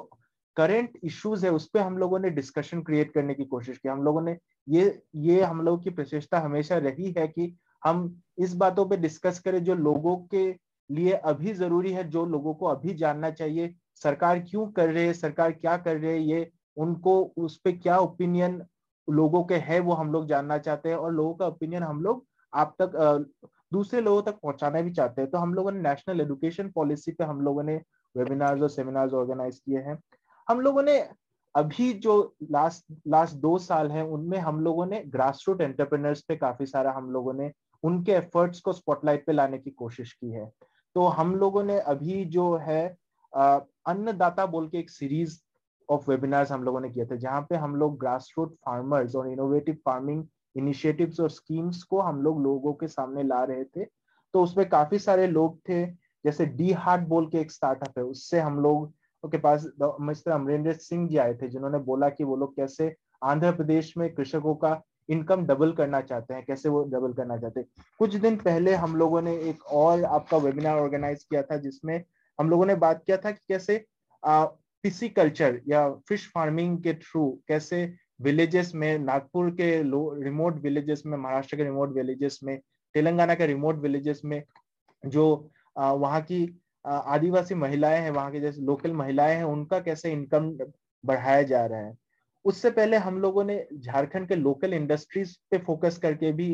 Speaker 3: करेंट इश्यूज़ है, उस पर हम लोगों ने डिस्कशन क्रिएट करने की कोशिश की। हम लोगों ने ये ये हम लोगों की प्रचेषता हमेशा रही है कि हम इस बातों पे डिस्कस करें जो लोगों के लिए अभी ज़रूरी है, जो लोगों को अभी जानना चाहिए, सरकार क्यों कर रहे है, सरकार क्या कर रहे है, ये उनको उस पर क्या ओपिनियन लोगों के है, वो हम लोग जानना चाहते हैं और लोगों का ओपिनियन हम लोग आप तक दूसरे लोगों तक पहुंचाना भी चाहते हैं। तो हम लोगों ने नेशनल एजुकेशन पॉलिसी पे हम लोगों ने वेबिनार्स और सेमिनार्स ऑर्गेनाइज किए हैं। हम लोगों ने अभी जो लास्ट लास्ट दो साल है, उनमें हम लोगों ने ग्रास रूट एंटरप्रेनर्स पे काफ़ी सारा हम लोगों ने उनके एफर्ट्स को स्पॉटलाइट पे लाने की कोशिश की है। तो हम लोगों ने अभी जो है अन्नदाता बोल के एक सीरीज़ ऑफ़ वेबिनार्स हम लोगों ने किए थे, जहाँ पे हम लोग ग्रास रूट फार्मर्स और इनोवेटिव फ़ार्मिंग इनिशिएटिव्स और स्कीम्स को हम लोग लोगों के सामने ला रहे थे। तो उसमें काफ़ी सारे लोग थे, जैसे डी हार्ट बोल के एक स्टार्टअप है, उससे हम लोग के पास मिस्टर अमरेंद्र सिंह जी आए थे, जिन्होंने बोला कि वो लोग कैसे आंध्र प्रदेश में कृषकों का इनकम डबल करना चाहते हैं, कैसे वो डबल करना चाहते हैं। कुछ दिन पहले हम लोगों ने एक और आपका वेबिनार ऑर्गेनाइज किया था, जिसमें हम लोगों ने बात किया था कि कैसे पिसी कल्चर या फ़िश फ़ार्मिंग के थ्रू कैसे विलेजेस में, नागपुर के रिमोट विलेजेस में, महाराष्ट्र के रिमोट विलेजेस में, तेलंगाना के रिमोट विलेजेस में, जो वहाँ की आदिवासी महिलाएँ हैं, वहाँ के जैसे लोकल महिलाएँ हैं, उनका कैसे इनकम बढ़ाया जा रहा है? उससे पहले हम लोगों ने झारखंड के लोकल इंडस्ट्रीज़ पे फोकस करके भी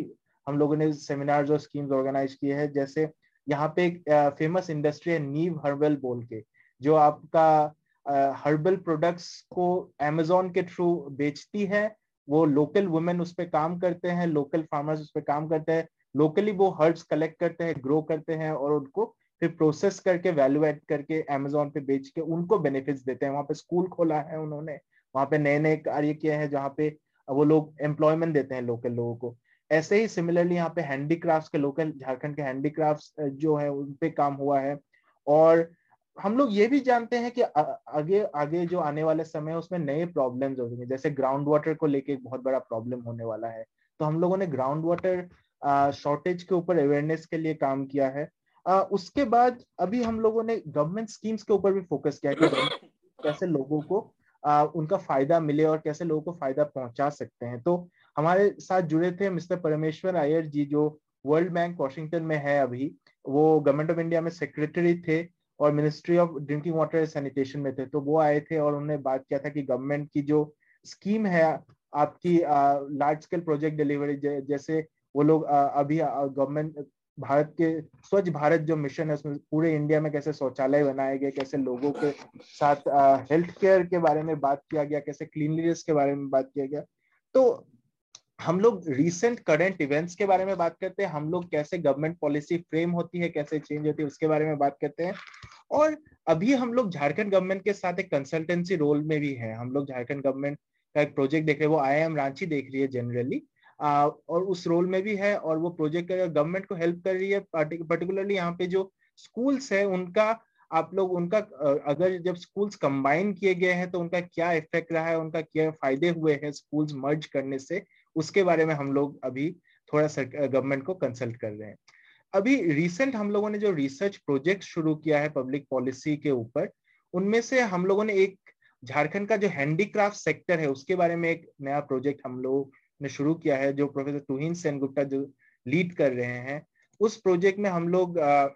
Speaker 3: हम लोगों ने सेमिनार्स और स्कीम्स ऑर्गेनाइज किए हैं, जैसे यहाँ पे एक फ़ेमस इंडस्ट्री है नीव हर्बल बोल के, जो आपका हर्बल प्रोडक्ट्स को अमेजोन के थ्रू बेचती है। वो लोकल वुमेन उस पर काम करते हैं लोकल फार्मर्स उस पर काम करते हैं। लोकली वो हर्ब्स कलेक्ट करते हैं ग्रो करते हैं और उनको फिर प्रोसेस करके वैल्यू एड करके अमेजोन पे बेच के उनको बेनिफिट्स देते हैं। वहाँ पे स्कूल खोला है उन्होंने। वहाँ पे नए नए कार्य किए हैं जहाँ पे वो लोग एम्प्लॉयमेंट देते हैं लोकल लोगों को। ऐसे ही सिमिलरली यहाँ पे हैंडीक्राफ्ट के लोकल झारखंड के हैंडीक्राफ्ट जो है उन पे काम हुआ है। और हम लोग ये भी जानते हैं कि आगे आगे जो आने वाले समय उसमें नए प्रॉब्लम्स हो होंगे जैसे ग्राउंड वाटर को लेके एक बहुत बड़ा प्रॉब्लम होने वाला है। तो हम लोगों ने ग्राउंड वाटर शॉर्टेज के ऊपर अवेयरनेस के लिए काम किया है। uh, उसके बाद अभी हम लोगों ने गवर्नमेंट स्कीम्स के ऊपर भी फोकस किया कि [coughs] कैसे लोगों को uh, उनका फ़ायदा मिले और कैसे लोगों को फ़ायदा पहुँचा सकते हैं। तो हमारे साथ जुड़े थे मिस्टर परमेश्वर आयर जी जो वर्ल्ड बैंक वॉशिंगटन में है अभी। वो गवर्नमेंट ऑफ़ इंडिया में सेक्रेटरी थे। और ministry of drinking water sanitation में थे तो वो आए थे और उन्होंने बात किया था कि गवर्नमेंट की जो स्कीम है, आपकी लार्ज स्केल प्रोजेक्ट डिलीवरी जैसे वो लोग अभी गवर्नमेंट भारत के, स्वच्छ भारत जो मिशन है, उसमें पूरे इंडिया में कैसे शौचालय बनाए गए, कैसे लोगों के साथ हेल्थ केयर के बारे में बात किया गया, कैसे क्लीनलीनेस के बारे में बात किया गया। तो हम लोग रिसेंट करंट इवेंट्स के बारे में बात करते हैं, हम लोग कैसे गवर्नमेंट पॉलिसी फ्रेम होती है, कैसे चेंज होती है, उसके बारे में बात करते हैं। और अभी हम लोग झारखंड गवर्नमेंट के साथ एक कंसल्टेंसी रोल में भी है। हम लोग झारखंड गवर्नमेंट का एक प्रोजेक्ट देख रहे हैं, वो आई एम रांची देख रही है जनरली और उस रोल में भी है और वो प्रोजेक्ट गवर्नमेंट को हेल्प कर रही है पर्टिकुलरली यहाँ पे जो स्कूल्स है, उनका आप लोग, उनका अगर जब स्कूल्स कंबाइन किए गए हैं तो उनका क्या इफ़ेक्ट रहा है, उनका क्या फ़ायदे हुए हैं स्कूल्स मर्ज करने से, उसके बारे में हम लोग अभी थोड़ा गवर्नमेंट को कंसल्ट कर रहे हैं। अभी रिसेंट हम लोगों ने जो रिसर्च प्रोजेक्ट शुरू किया है पब्लिक पॉलिसी के ऊपर उनमें से हम लोगों ने एक झारखंड का जो हैंडीक्राफ्ट सेक्टर है उसके बारे में एक नया प्रोजेक्ट हम लोग ने शुरू किया है जो प्रोफेसर तुहिन सेन गुप्ता जो लीड कर रहे हैं। उस प्रोजेक्ट में हम लोग आ,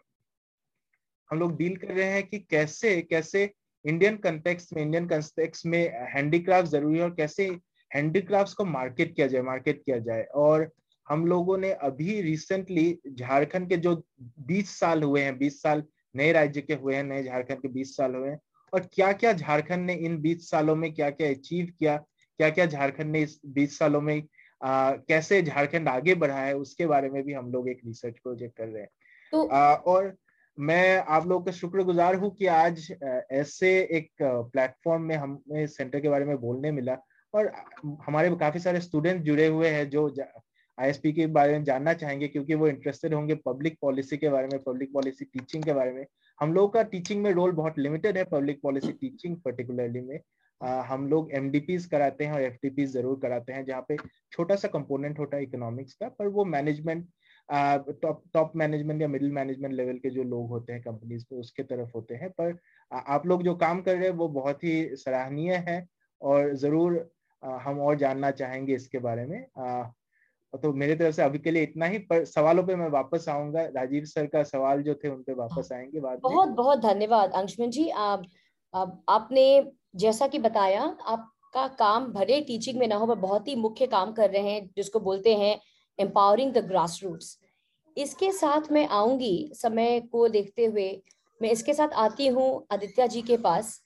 Speaker 3: हम लोग डील कर रहे हैं कि कैसे कैसे इंडियन कंटेक्स में इंडियन कंटेक्स में हैंडीक्राफ्ट ज़रूरी है और कैसे हैंडीक्राफ्ट को मार्केट किया जाए मार्केट किया जाए। और हम लोगों ने अभी रिसेंटली झारखंड के जो 20 साल हुए हैं 20 साल नए राज्य के हुए हैं नए झारखंड के 20 साल हुए हैं और क्या क्या झारखंड ने इन 20 सालों में क्या क्या अचीव किया क्या क्या झारखंड ने इस 20 सालों में आ, कैसे झारखंड आगे बढ़ा है उसके बारे में भी हम लोग एक रिसर्च प्रोजेक्ट कर रहे हैं। तो आ, और मैं आप लोगों का शुक्रगुजार हूँ कि आज ऐसे एक प्लेटफॉर्म में हमें सेंटर के बारे में बोलने मिला और हमारे काफ़ी सारे स्टूडेंट जुड़े हुए हैं जो आईएसपी के बारे में जानना चाहेंगे क्योंकि वो इंटरेस्टेड होंगे पब्लिक पॉलिसी के बारे में पब्लिक पॉलिसी टीचिंग के बारे में। हम लोग का टीचिंग में रोल बहुत लिमिटेड है पब्लिक पॉलिसी टीचिंग पर्टिकुलरली में। आ, हम लोग एम कराते हैं और एफ़ ज़रूर कराते हैं जहाँ पे छोटा सा कंपोनेंट होता है इकोनॉमिक्स का पर वो मैनेजमेंट टॉप टॉप मैनेजमेंट या मिडिल मैनेजमेंट लेवल के जो लोग होते हैं कंपनीज़ पे उसके तरफ़ होते हैं। पर आ, आप लोग जो काम कर रहे हैं वो बहुत ही सराहनीय है और ज़रूर आ, हम और जानना चाहेंगे इसके बारे में। तो मेरे तरफ़ से अभी के लिए इतना ही पर सवालों पे मैं वापस आऊँगा। राजीव सर का सवाल जो थे उन पे वापस आएँगे बाद
Speaker 1: बहुत में। बहुत धन्यवाद। अंशुमन जी आप, आप आपने जैसा कि बताया आपका काम भले टीचिंग में ना हो पर बहुत ही मुख्य काम कर रहे हैं जिसको बोलते हैं एम्पावरिंग द ग्रास रूट्स इसके साथ मैं आऊँगी समय को देखते हुए। मैं इसके साथ आती हूँ आदित्य जी के पास।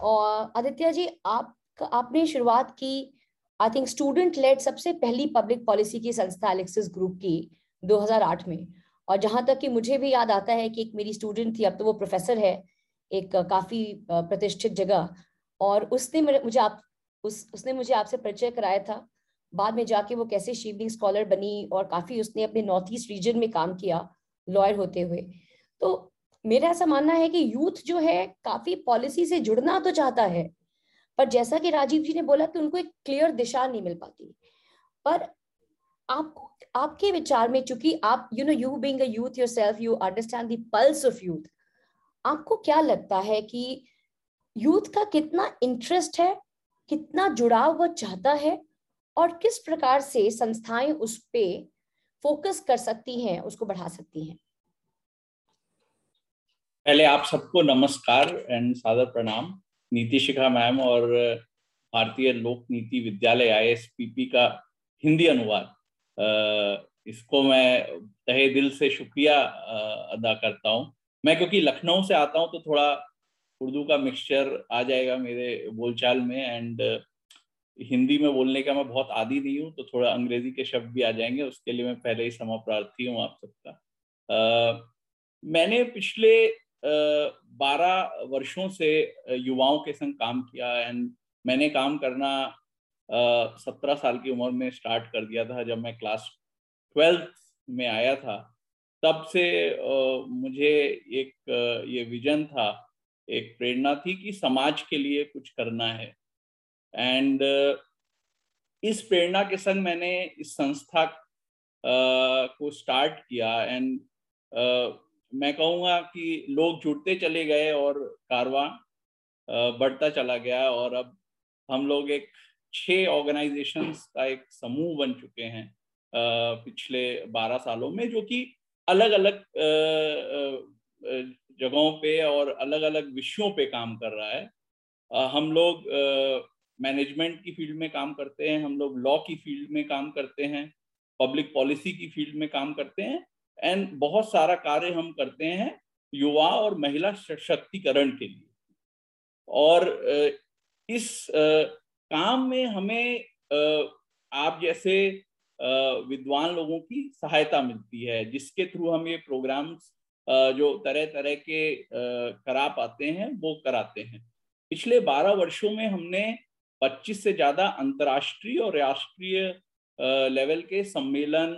Speaker 1: और आदित्य जी आप आपने शुरुआत की आई थिंक स्टूडेंट लेड सबसे पहली पब्लिक पॉलिसी की संस्था एलेक्सिस ग्रुप की 2008 में। और जहाँ तक कि मुझे भी याद आता है कि एक मेरी स्टूडेंट थी, अब तो वो प्रोफेसर है, एक काफ़ी प्रतिष्ठित जगह। और उसने मुझे आप, उस, उसने मुझे आपसे परिचय कराया था। बाद में जाके वो कैसे शिवलिंग स्कॉलर बनी और काफ़ी उसने अपने नॉर्थ ईस्ट रीजन में काम किया लॉयर होते हुए। तो मेरा ऐसा मानना है कि यूथ जो है, काफ़ी पॉलिसी से जुड़ना तो चाहता है पर जैसा कि राजीव जी ने बोला कि उनको एक क्लियर दिशा नहीं मिल पाती। पर आप, आपके विचार में, चूँकि आप you know you being a youth yourself you understand pulse of youth आपको क्या लगता है कि यूथ का कितना इंटरेस्ट है, कितना जुड़ाव वो चाहता है, और किस प्रकार से संस्थाएँ उस पे फोकस कर सकती हैं, उसको बढ़ा सकती हैं?
Speaker 4: पहले आप सबको नमस्कार एंड सादर प्रणाम। नीति शिखा मैम और भारतीय लोक नीति विद्यालय आईएसपीपी का हिंदी अनुवाद। इसको मैं तहे दिल से शुक्रिया अदा करता हूँ। मैं क्योंकि लखनऊ से आता हूँ तो थोड़ा उर्दू का मिक्सचर आ जाएगा मेरे बोलचाल में एंड हिंदी में बोलने का मैं बहुत आदि नहीं हूँ तो थोड़ा अंग्रेज़ी के शब्द भी आ जाएँगे, उसके लिए मैं पहले ही समा प्रार्थी हूँ आप सबका। मैंने पिछले बारह वर्षों से युवाओं के संग काम किया एंड मैंने काम करना सत्रह साल की उम्र में स्टार्ट कर दिया था जब मैं क्लास ट्वेल्थ में आया था। तब से मुझे एक ये विजन था, एक प्रेरणा थी कि समाज के लिए कुछ करना है। एंड इस प्रेरणा के संग मैंने इस संस्था को स्टार्ट किया एंड मैं कहूँगा कि लोग जुड़ते चले गए और कारवां बढ़ता चला गया और अब हम लोग एक छह ऑर्गेनाइजेशंस का एक समूह बन चुके हैं पिछले बारह सालों में, जो कि अलग अलग जगहों पे और अलग अलग विषयों पे काम कर रहा है। हम लोग मैनेजमेंट की फ़ील्ड में काम करते हैं, हम लोग लॉ की फ़ील्ड में काम करते हैं, पब्लिक पॉलिसी की फ़ील्ड में काम करते हैं एंड बहुत सारा कार्य हम करते हैं युवा और महिला सशक्तिकरण के लिए। और इस काम में हमें आप जैसे विद्वान लोगों की सहायता मिलती है, जिसके थ्रू हम ये प्रोग्राम्स जो तरह तरह के करा पाते हैं, वो कराते हैं। पिछले 12 वर्षों में हमने 25 से ज़्यादा अंतर्राष्ट्रीय और राष्ट्रीय लेवल के सम्मेलन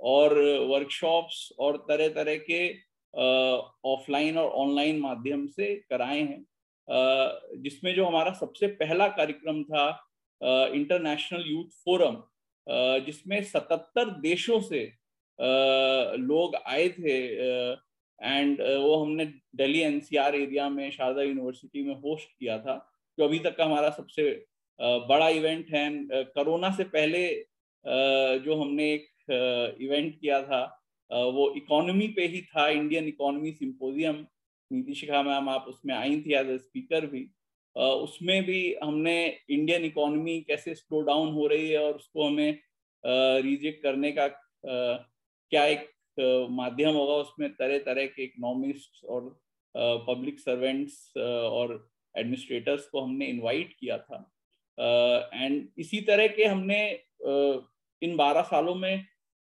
Speaker 4: और वर्कशॉप्स और तरह तरह के ऑफलाइन और ऑनलाइन माध्यम से कराए हैं। जिसमें जो हमारा सबसे पहला कार्यक्रम था इंटरनेशनल यूथ फोरम जिसमें 77 देशों से लोग आए थे एंड वो हमने दिल्ली एनसीआर एरिया में, शारदा यूनिवर्सिटी में होस्ट किया था, जो अभी तक का हमारा सबसे बड़ा इवेंट है। कोरोना से पहले जो हमने एक इवेंट किया था वो इकोनॉमी पे ही था इंडियन इकोनॉमी सिंपोजियम नीति शिखा मैम, आप उसमें आई थी एज ए स्पीकर भी। उसमें भी हमने इंडियन इकोनॉमी कैसे स्लो डाउन हो रही है और उसको हमें रिजेक्ट करने का क्या एक माध्यम होगा उसमें तरह तरह के इकोनॉमिस्ट और पब्लिक सर्वेंट्स और एडमिनिस्ट्रेटर्स को हमने इनवाइट किया था। एंड इसी तरह के हमने इन बारह सालों में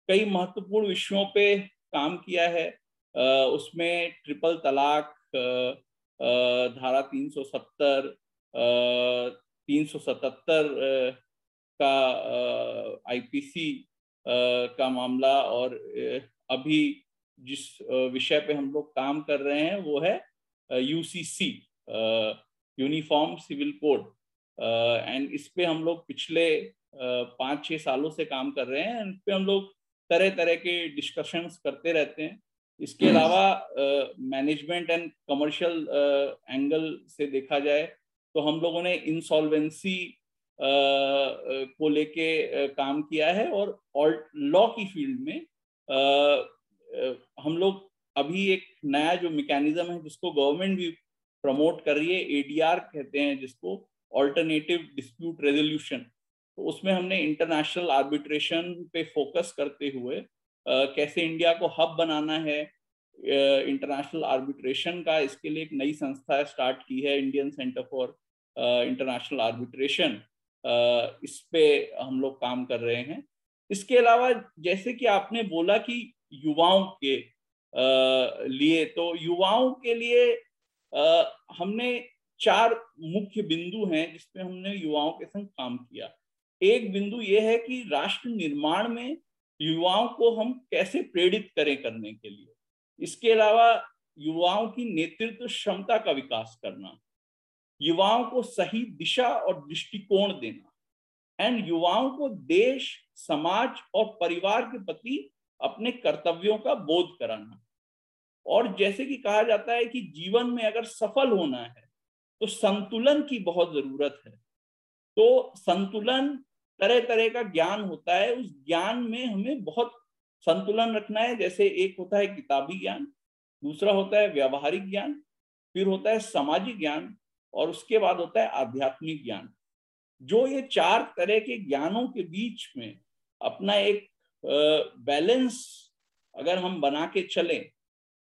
Speaker 4: कई महत्वपूर्ण विषयों पे काम किया है। उसमें ट्रिपल तलाक धारा 370 377 का आईपीसी का मामला और अभी जिस विषय पे हम लोग काम कर रहे हैं वो है UCC uniform civil code and इस पे हम लोग पिछले पाँच छः सालों से काम कर रहे हैं। इस पे हम लोग तरह तरह के डिस्कशंस करते रहते हैं। इसके अलावा मैनेजमेंट एंड कमर्शियल एंगल से देखा जाए तो हम लोगों ने इंसॉल्वेंसी uh, को लेके uh, काम किया है और लॉ की फ़ील्ड में आ, हम लोग अभी एक नया जो मैकेनिज्म है जिसको गवर्नमेंट भी प्रमोट कर रही है एडीआर कहते हैं जिसको ऑल्टरनेटिव डिस्प्यूट रेजोल्यूशन तो उसमें हमने इंटरनेशनल आर्बिट्रेशन पे फोकस करते हुए कैसे इंडिया को हब बनाना है इंटरनेशनल आर्बिट्रेशन का, इसके लिए एक नई संस्था स्टार्ट की है Indian centre for international arbitration इस पे हम लोग काम कर रहे हैं। इसके अलावा जैसे कि आपने बोला कि युवाओं के लिए तो युवाओं के लिए हमने चार मुख्य बिंदु हैं जिसपे हमने युवाओं के संग काम किया। एक बिंदु यह है कि राष्ट्र निर्माण में युवाओं को हम कैसे प्रेरित करें करने के लिए। इसके अलावा युवाओं की नेतृत्व क्षमता का विकास करना, युवाओं को सही दिशा और दृष्टिकोण देना एंड युवाओं को देश, समाज और परिवार के प्रति अपने कर्तव्यों का बोध कराना। और जैसे कि कहा जाता है कि जीवन में अगर सफल होना है तो संतुलन की बहुत ज़रूरत है। तो संतुलन तरह तरह का ज्ञान होता है, उस ज्ञान में हमें बहुत संतुलन रखना है। जैसे एक होता है किताबी ज्ञान, दूसरा होता है व्यवहारिक ज्ञान, फिर होता है सामाजिक ज्ञान और उसके बाद होता है आध्यात्मिक ज्ञान। जो ये चार तरह के ज्ञानों के बीच में अपना एक बैलेंस अगर हम बना के चलें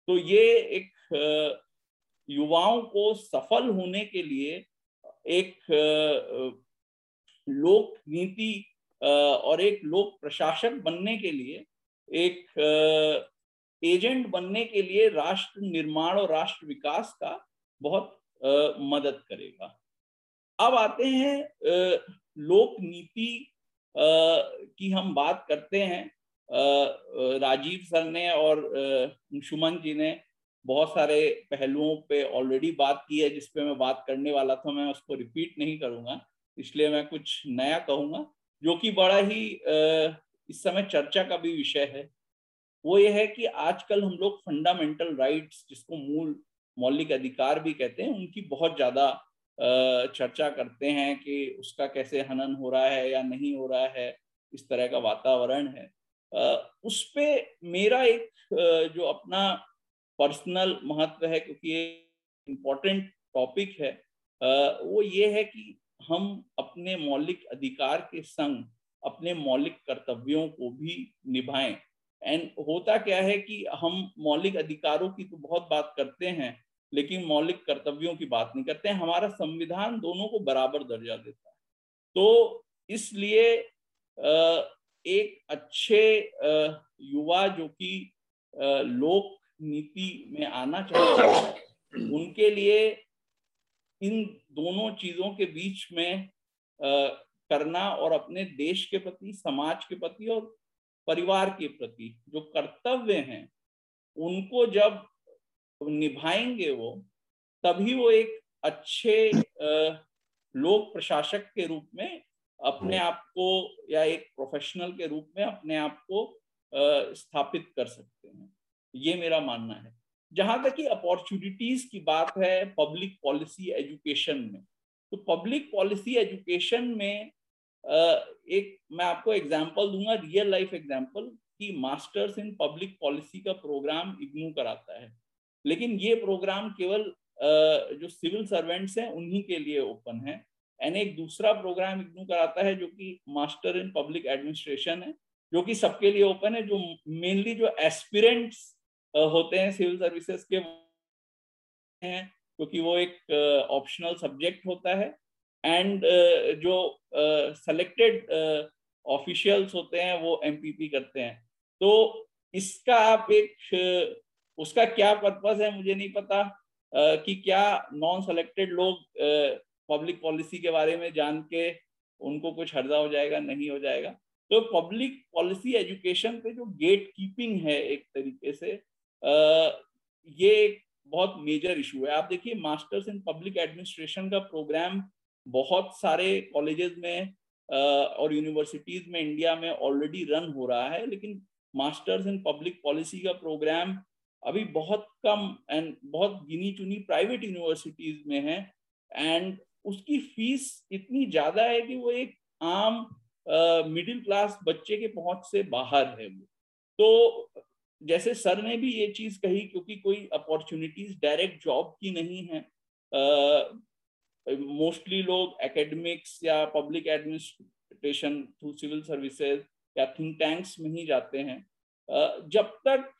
Speaker 4: तो ये एक युवाओं को सफल होने के लिए एक लोक नीति और एक लोक प्रशासक बनने के लिए, एक एजेंट बनने के लिए राष्ट्र निर्माण और राष्ट्र विकास का बहुत मदद करेगा। अब आते हैं लोक नीति की हम बात करते हैं। राजीव सर ने और सुमन जी ने बहुत सारे पहलुओं पे ऑलरेडी बात की है, जिसपे मैं बात करने वाला था, मैं उसको रिपीट नहीं करूँगा। इसलिए मैं कुछ नया कहूँगा, जो कि बड़ा ही इस समय चर्चा का भी विषय है। वो ये है कि आजकल हम लोग फंडामेंटल राइट्स जिसको मूल मौलिक अधिकार भी कहते हैं, उनकी बहुत ज़्यादा चर्चा करते हैं कि उसका कैसे हनन हो रहा है या नहीं हो रहा है, इस तरह का वातावरण है। उस पर मेरा एक जो अपना पर्सनल महत्व है, क्योंकि ये इम्पोर्टेंट टॉपिक है वो ये है कि हम अपने मौलिक अधिकार के संग अपने मौलिक कर्तव्यों को भी निभाएँ। एंड होता क्या है कि हम मौलिक अधिकारों की तो बहुत बात करते हैं, लेकिन मौलिक कर्तव्यों की बात नहीं करते हैं। हमारा संविधान दोनों को बराबर दर्जा देता है। तो इसलिए एक अच्छे युवा जो कि लोक नीति में आना चाहते हैं, उनके लिए इन दोनों चीज़ों के बीच में करना और अपने देश के प्रति समाज के प्रति और परिवार के प्रति जो कर्तव्य हैं उनको जब निभाएँगे वो तभी वो एक अच्छे लोक प्रशासक के रूप में अपने आप को या एक प्रोफेशनल के रूप में अपने आप को स्थापित कर सकते हैं। ये मेरा मानना है। जहाँ तक कि अपॉर्चुनिटीज़ की बात है पब्लिक पॉलिसी एजुकेशन में। तो पब्लिक पॉलिसी एजुकेशन में एक मैं आपको एग्जांपल दूँगा रियल लाइफ एग्जांपल कि मास्टर्स इन पब्लिक पॉलिसी का प्रोग्राम इग्नू कराता है। लेकिन ये प्रोग्राम केवल जो सिविल सर्वेंट्स हैं, उन्हीं के लिए ओपन है। एंड एक दूसरा प्रोग्राम इग्नू कराता है, जो कि मास्टर इन पब्लिक एडमिनिस्ट्रेशन है, जो कि सबके लिए ओपन है, जो मेनली जो एस्पिरेंट्स होते हैं सिविल सर्विसेज़ के हैं, क्योंकि वो एक ऑप्शनल सब्जेक्ट होता है एंड जो सेलेक्टेड ऑफिशियल्स होते हैं वो एमपीपी करते हैं। तो इसका आप एक, उसका क्या पर्पज है मुझे नहीं पता कि क्या नॉन सेलेक्टेड लोग पब्लिक पॉलिसी के बारे में जान के उनको कुछ हर्जा हो जाएगा, नहीं हो जाएगा। तो पब्लिक पॉलिसी एजुकेशन पे जो गेट कीपिंग है एक तरीके से ये एक बहुत मेजर इशू है। आप देखिए मास्टर्स इन पब्लिक एडमिनिस्ट्रेशन का प्रोग्राम बहुत सारे कॉलेजेस में और यूनिवर्सिटीज में इंडिया में ऑलरेडी रन हो रहा है, लेकिन मास्टर्स इन पब्लिक पॉलिसी का प्रोग्राम अभी बहुत कम एंड बहुत गिनी चुनी प्राइवेट यूनिवर्सिटीज में है एंड उसकी फ़ीस इतनी ज़्यादा है कि वो एक आम मिडिल क्लास बच्चे के पहुँच से बाहर है वो। तो जैसे सर ने भी ये चीज़ कही क्योंकि कोई अपॉर्चुनिटीज़ डायरेक्ट जॉब की नहीं है। मोस्टली uh, लोग एकेडमिक्स या public administration through civil services या थिंक टैंक्स में ही जाते हैं। uh, जब तक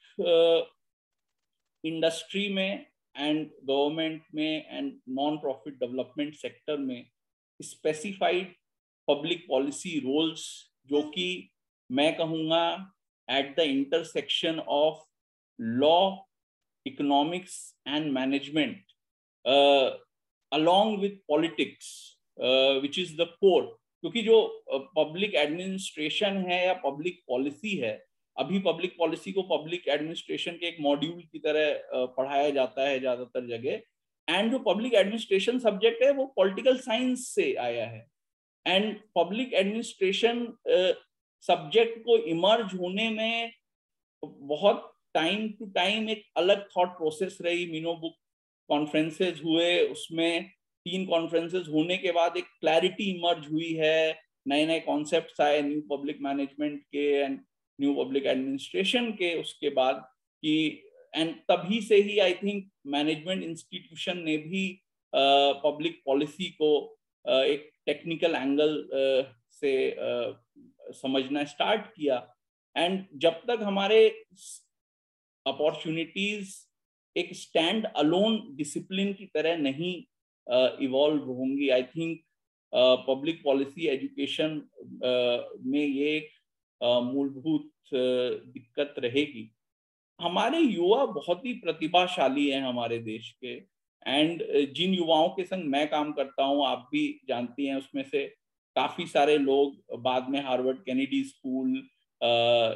Speaker 4: इंडस्ट्री uh, में एंड गवर्नमेंट में and non profit development sector में स्पेसिफाइड पब्लिक पॉलिसी रोल्स जो कि मैं कहूँगा at the intersection of law economics and management along with politics uh, which is the core. क्योंकि जो पब्लिक uh, एडमिनिस्ट्रेशन है या पब्लिक पॉलिसी है अभी पब्लिक पॉलिसी को पब्लिक एडमिनिस्ट्रेशन के एक मॉड्यूल की तरह uh, पढ़ाया जाता है ज़्यादातर जगह। एंड जो पब्लिक एडमिनिस्ट्रेशन सब्जेक्ट है वो पॉलिटिकल साइंस से आया है। एंड पब्लिक एडमिनिस्ट्रेशन सब्जेक्ट को इमर्ज होने में बहुत टाइम टू टाइम एक अलग थॉट प्रोसेस रही। मीनो बुक कॉन्फ्रेंसेज हुए उसमें तीन कॉन्फ्रेंसेज होने के बाद एक क्लैरिटी इमर्ज हुई है। नए नए कॉन्सेप्ट आए न्यू पब्लिक मैनेजमेंट के एंड न्यू पब्लिक एडमिनिस्ट्रेशन के उसके बाद कि एंड तभी से ही आई थिंक मैनेजमेंट इंस्टीट्यूशन ने भी पब्लिक uh, पॉलिसी को uh, एक टेक्निकल एंगल uh, से समझना स्टार्ट किया। एंड जब तक हमारे अपॉर्चुनिटीज़ एक स्टैंड अलोन डिसिप्लिन की तरह नहीं इवॉल्व होंगी I think public policy education में ये एक uh, मूलभूत uh, दिक्कत रहेगी। हमारे युवा बहुत ही प्रतिभाशाली हैं हमारे देश के। एंड जिन युवाओं के संग मैं काम करता हूँ आप भी जानती हैं उसमें से काफ़ी सारे लोग बाद में Harvard Kennedy school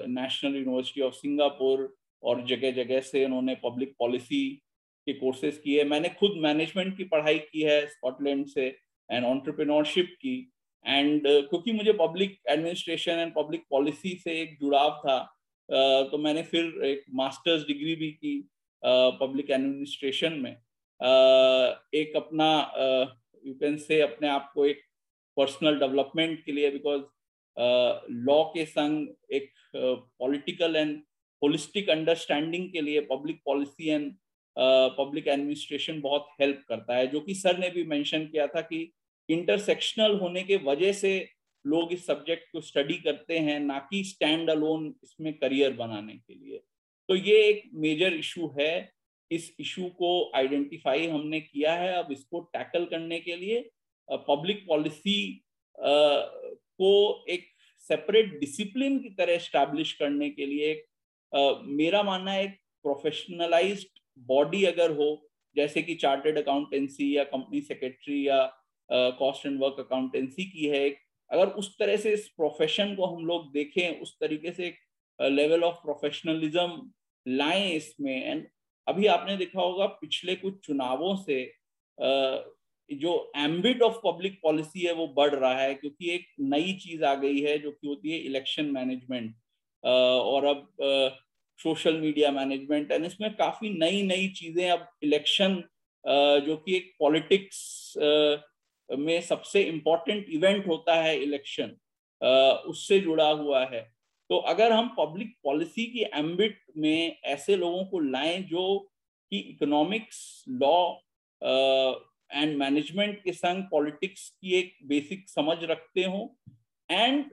Speaker 4: national university of Singapore और जगह जगह से उन्होंने पब्लिक पॉलिसी के कोर्सेज किए। मैंने खुद मैनेजमेंट की पढ़ाई की है स्कॉटलैंड से एंड ऑन्टरप्रिनोरशिप की। एंड uh, क्योंकि मुझे public administration and public policy से एक जुड़ाव था uh, तो मैंने फिर एक मास्टर्स डिग्री भी की पब्लिक uh, एडमिनिस्ट्रेशन में। uh, एक अपना यू कैन से अपने आप को एक पर्सनल डेवलपमेंट के लिए बिकॉज़ लॉ uh, के संग एक पॉलिटिकल एंड होलिस्टिक अंडरस्टैंडिंग के लिए public policy and public administration बहुत हेल्प करता है जो कि सर ने भी मेंशन किया था कि इंटरसेक्शनल होने के वजह से लोग इस सब्जेक्ट को स्टडी करते हैं ना कि स्टैंड अलोन इसमें करियर बनाने के लिए। तो ये एक मेजर इशू है। इस इशू को आइडेंटिफाई हमने किया है अब इसको टैकल करने के लिए। पब्लिक पॉलिसी को एक सेपरेट डिसिप्लिन की तरह स्टैब्लिश करने के लिए एक मेरा मानना है एक प्रोफेशनलाइज्ड बॉडी अगर हो, जैसे कि चार्टेड अकाउंटेंसी या कंपनी सेक्रेटरी या कॉस्ट एंड वर्क अकाउंटेंसी की है अगर उस तरह से इस प्रोफेशन को हम लोग देखें, उस तरीके से एक लेवल ऑफ़ प्रोफेशनलिज्म लाएँ इसमें। एंड अभी आपने देखा होगा पिछले कुछ चुनावों से जो एम्बिट ऑफ़ पब्लिक पॉलिसी है वो बढ़ रहा है, क्योंकि एक नई चीज़ आ गई है जो कि होती है इलेक्शन मैनेजमेंट और अब सोशल मीडिया मैनेजमेंट एंड इसमें काफ़ी नई नई चीज़ें अब इलेक्शन जो कि एक पॉलिटिक्स में सबसे इम्पोर्टेंट इवेंट होता है इलेक्शन उससे जुड़ा हुआ है। तो अगर हम पब्लिक पॉलिसी की एम्बिट में ऐसे लोगों को लाएँ जो कि इकोनॉमिक्स लॉ एंड मैनेजमेंट के संग पॉलिटिक्स की एक बेसिक समझ रखते हो। एंड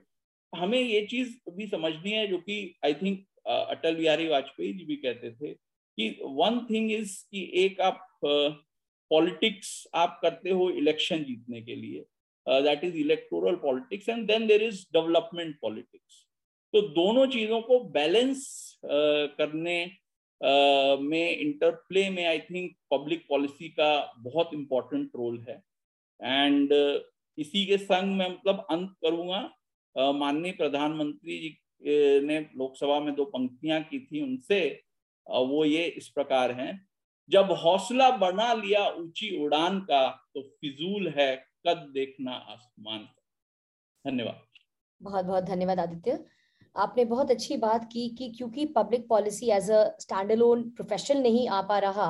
Speaker 4: हमें ये चीज़ भी समझनी है जो कि आई थिंक अटल बिहारी वाजपेयी जी भी कहते थे कि वन थिंग इज़ कि एक आप पॉलिटिक्स uh, आप करते हो इलेक्शन जीतने के लिए। That is electoral politics and then there is development politics तो दोनों चीज़ों को बैलेंस uh, करने में इंटरप्ले में आई थिंक पब्लिक पॉलिसी का बहुत इम्पोर्टेंट रोल है। एंड इसी के संग मैं मतलब अंत करूँगा। माननीय प्रधानमंत्री जी ने लोकसभा में दो पंक्तियाँ की थी उनसे। वो ये इस प्रकार हैं। जब हौसला बना लिया ऊँची उड़ान का तो फिजूल है कद देखना आसमान का। धन्यवाद।
Speaker 1: बहुत बहुत धन्यवाद, आदित्य। आपने बहुत अच्छी बात की कि क्योंकि public policy as a standalone profession नहीं आ पा रहा,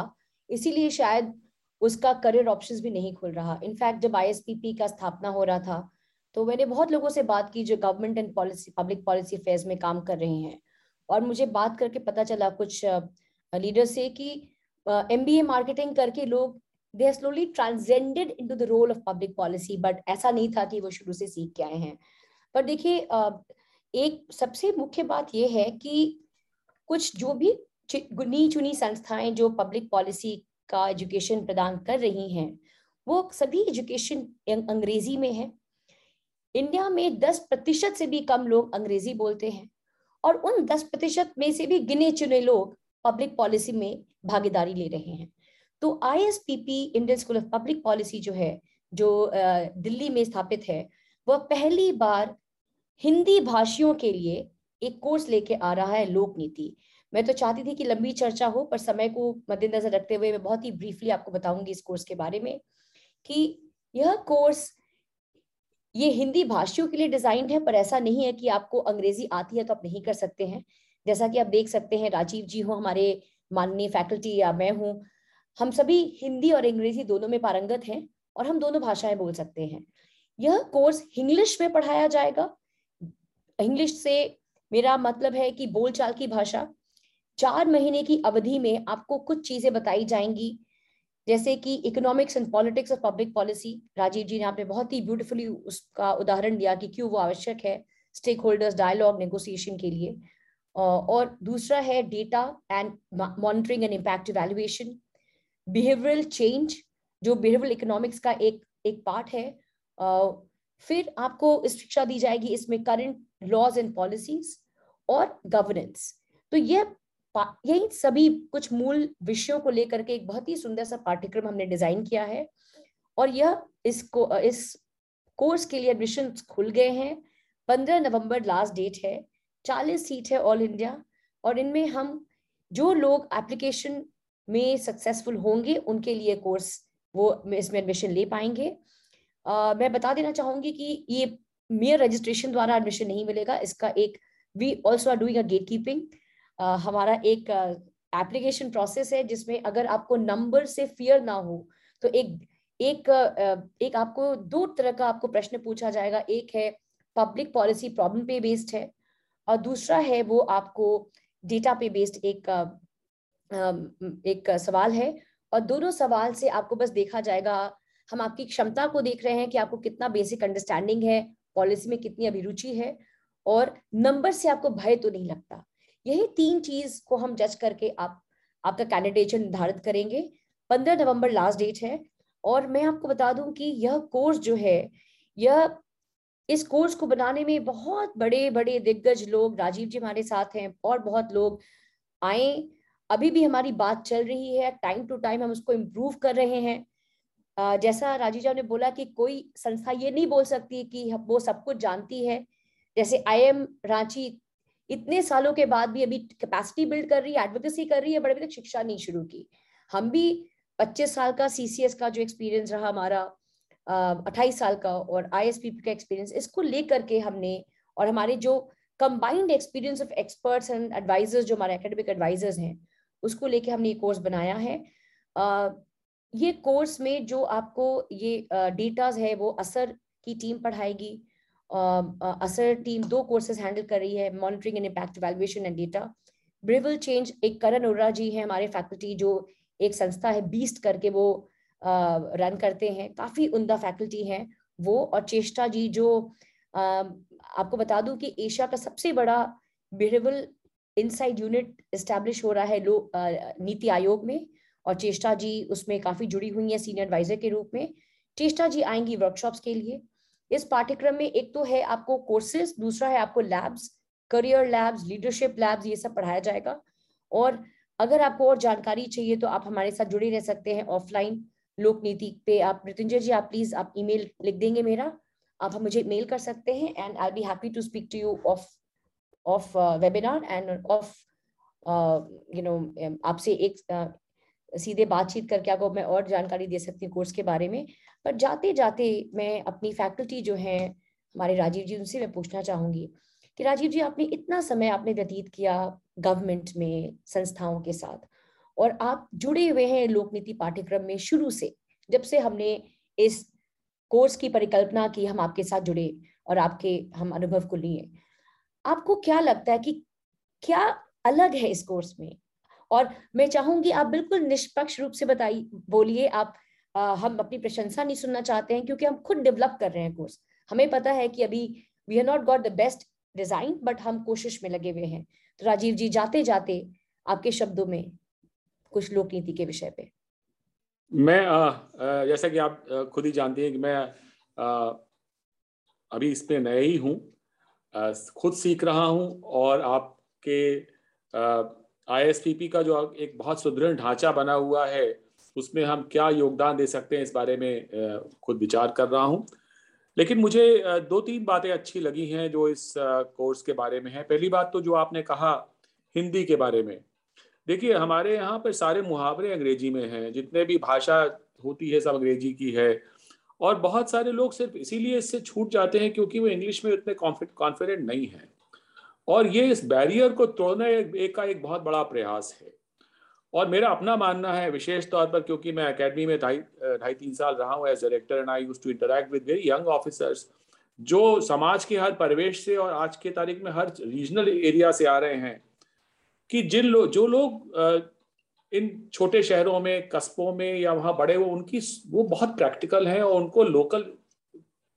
Speaker 1: इसीलिए शायद उसका करियर ऑप्शंस भी नहीं खुल रहा। इनफैक्ट जब आईएसपीपी का स्थापना हो रहा था तो मैंने बहुत लोगों से बात की जो government and policy public policy affairs में काम कर रहे हैं। और मुझे बात करके पता चला कुछ लीडर से कि एम बी ए मार्केटिंग करके लोग they are slowly transcended into the role of public policy but ऐसा नहीं था कि वो शुरू से सीख के आए हैं। पर देखिए एक सबसे मुख्य बात यह है कि कुछ जो भी गुनी चुनी संस्थाएँ जो पब्लिक पॉलिसी का एजुकेशन प्रदान कर रही हैं, वो सभी एजुकेशन अंग्रेज़ी में है। इंडिया में 10 प्रतिशत से भी कम लोग अंग्रेज़ी बोलते हैं और उन 10 प्रतिशत में से भी गिने चुने लोग पब्लिक पॉलिसी में भागीदारी ले रहे हैं। तो ISPP Indian school of public policy जो है, जो दिल्ली में स्थापित है, वह पहली बार हिंदी भाषियों के लिए एक कोर्स लेके आ रहा है लोक नीति। मैं तो चाहती थी कि लंबी चर्चा हो, पर समय को मद्देनजर रखते हुए मैं बहुत ही ब्रीफली आपको बताऊँगी इस कोर्स के बारे में कि यह कोर्स ये हिंदी भाषियों के लिए डिजाइंड है, पर ऐसा नहीं है कि आपको अंग्रेज़ी आती है तो आप नहीं कर सकते हैं। जैसा कि आप देख सकते हैं, राजीव जी हो, हमारे माननीय फैकल्टी या मैं हूँ, हम सभी हिंदी और अंग्रेज़ी दोनों में पारंगत हैं और हम दोनों भाषाएँ बोल सकते हैं। यह कोर्स इंग्लिश में पढ़ाया जाएगा इंग्लिश से मेरा मतलब है कि बोलचाल की भाषा। चार महीने की अवधि में आपको कुछ चीज़ें बताई जाएँगी, जैसे कि economics and politics of public policy Rajiv ji ने आपने बहुत ही ब्यूटीफुली उसका उदाहरण दिया कि क्यों वो आवश्यक है स्टेक होल्डर्स डायलॉग नेगोशिएशन के लिए। और दूसरा है data and monitoring and impact evaluation behavioural change जो बिहेवियरल इकोनॉमिक्स का एक एक पार्ट है। फिर आपको इस शिक्षा दी जाएगी, इसमें करंट लॉज एंड पॉलिसीज़ और गवर्नेंस तो यह यही सभी कुछ मूल विषयों को लेकर के एक बहुत ही सुंदर सा पाठ्यक्रम हमने डिज़ाइन किया है और यह इसको इस कोर्स के लिए एडमिशन खुल गए हैं। पंद्रह नवंबर लास्ट डेट है। चालीस सीट है ऑल इंडिया और इनमें हम जो लोग एप्लीकेशन में सक्सेसफुल होंगे उनके लिए कोर्स वो इसमें एडमिशन ले पाएँगे। uh, मैं बता देना चाहूँगी कि ये मेयर रजिस्ट्रेशन द्वारा एडमिशन नहीं मिलेगा। इसका एक we also are doing gatekeeping हमारा एक एप्लीकेशन uh, प्रोसेस है जिसमें अगर आपको नंबर से फियर ना हो तो एक एक uh, एक आपको दो तरह का आपको प्रश्न पूछा जाएगा। एक है पब्लिक पॉलिसी प्रॉब्लम पे बेस्ड है और दूसरा है वो आपको डेटा पे बेस्ड एक एक सवाल है और दोनों सवाल से आपको बस देखा जाएगा। हम आपकी क्षमता को देख रहे हैं कि आपको कितना बेसिक अंडरस्टैंडिंग है। पॉलिसी में कितनी अभिरुचि है और नंबर से आपको भय तो नहीं लगता। यही तीन चीज़ को हम जज करके आप, आपका कैंडिडेट निर्धारित करेंगे। पंद्रह नवंबर लास्ट डेट है और मैं आपको बता दूँ कि यह कोर्स जो है, यह इस कोर्स को बनाने में बहुत बड़े बड़े दिग्गज लोग, राजीव जी हमारे साथ हैं और बहुत लोग आए। अभी भी हमारी बात चल रही है टाइम टू टाइम हम उसको इम्प्रूव कर रहे हैं। जैसा राजीव जी ने बोला कि कोई संस्था ये नहीं बोल सकती कि वो सब कुछ जानती है। जैसे आई एम रांची इतने सालों के बाद भी अभी कैपेसिटी बिल्ड कर रही है एडवोकेसी कर रही है, बड़े अभी तक शिक्षा नहीं शुरू की। हम भी पच्चीस साल का सीसीएस का जो एक्सपीरियंस रहा हमारा अट्ठाईस साल का और आईएसपीपी का एक्सपीरियंस इसको लेकर के हमने और हमारे जो combined experience of experts and advisers जो हमारे एकेडमिक एडवाइजर्स हैं, उसको लेके हमने ये कोर्स बनाया है। ये कोर्स में जो आपको ये डेटाज है, वो असर की टीम पढ़ाएगी असर टीम दो कोर्सेज हैंडल कर रही है, monitoring and impact valuation and data. Behavioural change, एक करण उर्रा जी है हमारे फैकल्टी, जो एक संस्था है, बीस्ट करके वो रन करते हैं। काफ़ी उमदा फैकल्टी हैं वो, और चेष्टा जी जो आपको बता दूँ कि एशिया का सबसे बड़ा बिहेवियल इनसाइड यूनिट इस्टेब्लिश हो रहा है लो नीति आयोग में। और चेष्टा जी उसमें काफ़ी जुड़ी हुई है सीनियर एडवाइजर के रूप में। चेष्टा जी आएँगी वर्कशॉप्स के लिए। इस पाठ्यक्रम में एक तो है आपको कोर्सेज दूसरा है आपको labs career labs leadership labs ये सब पढ़ाया जाएगा। और अगर आपको और जानकारी चाहिए तो आप हमारे साथ जुड़े रह सकते हैं ऑफलाइन लोक नीति पे आप मृत्युंजय जी आप प्लीज़ आप ईमेल लिख देंगे मेरा। आप हम मुझे मेल कर सकते हैं and I be happy to speak to you of of webinar and of you know आपसे एक uh, सीधे बातचीत करके आपको मैं और जानकारी दे सकती हूँ कोर्स के बारे में। पर जाते जाते मैं अपनी फैकल्टी जो है, हमारे राजीव जी, उनसे मैं पूछना चाहूँगी कि राजीव जी, आपने इतना समय आपने व्यतीत किया गवर्नमेंट में, संस्थाओं के साथ और आप जुड़े हुए हैं लोक नीति पाठ्यक्रम में शुरू से, जब से हमने इस कोर्स की परिकल्पना की, हम आपके साथ जुड़े और आपके, हम अनुभव को लिए। आपको क्या लगता है कि क्या अलग है इस कोर्स में? और मैं चाहूँगी आप बिल्कुल निष्पक्ष रूप से बताइए बोलिए आप आ, हम अपनी प्रशंसा नहीं सुनना चाहते हैं क्योंकि हम खुद डेवलप कर रहे हैं कोर्स हमें पता है कि अभी we have not got the best design but हम कोशिश में लगे हुए हैं। तो राजीव जी जाते जाते आपके शब्दों में कुछ लोक नीति के विषय पे।
Speaker 2: मैं आ, जैसा कि आप खुद ही जानते हैं कि मैं आ, अभी इस पे नए ही हूँ। खुद सीख रहा हूँ और आपके आईएसपीपी का जो एक बहुत सुदृढ़ ढांचा बना हुआ है, उसमें हम क्या योगदान दे सकते हैं इस बारे में खुद विचार कर रहा हूँ। लेकिन मुझे दो तीन बातें अच्छी लगी हैं जो इस कोर्स के बारे में है। पहली बात तो जो आपने कहा, हिंदी के बारे में। देखिए, हमारे यहाँ पर सारे मुहावरे अंग्रेज़ी में हैं, जितने भी भाषा होती है सब अंग्रेज़ी की है, और बहुत सारे लोग सिर्फ़ इसीलिए इससे छूट जाते हैं क्योंकि वो इंग्लिश में उतने कॉन्फिडेंट नहीं है। और ये इस बैरियर को तोड़ने एक का एक बहुत बड़ा प्रयास है। और मेरा अपना मानना है विशेष तौर पर क्योंकि मैं अकेडमी में ढाई ढाई तीन साल रहा हूँ as director and I use to interact with very young officers जो समाज के हर परिवेश से और आज के तारीख में हर रीजनल एरिया से आ रहे हैं कि जिन लोग जो लोग इन छोटे शहरों में, कस्बों में या वहाँ बड़े वो उनकी वो बहुत प्रैक्टिकल हैं और उनको लोकल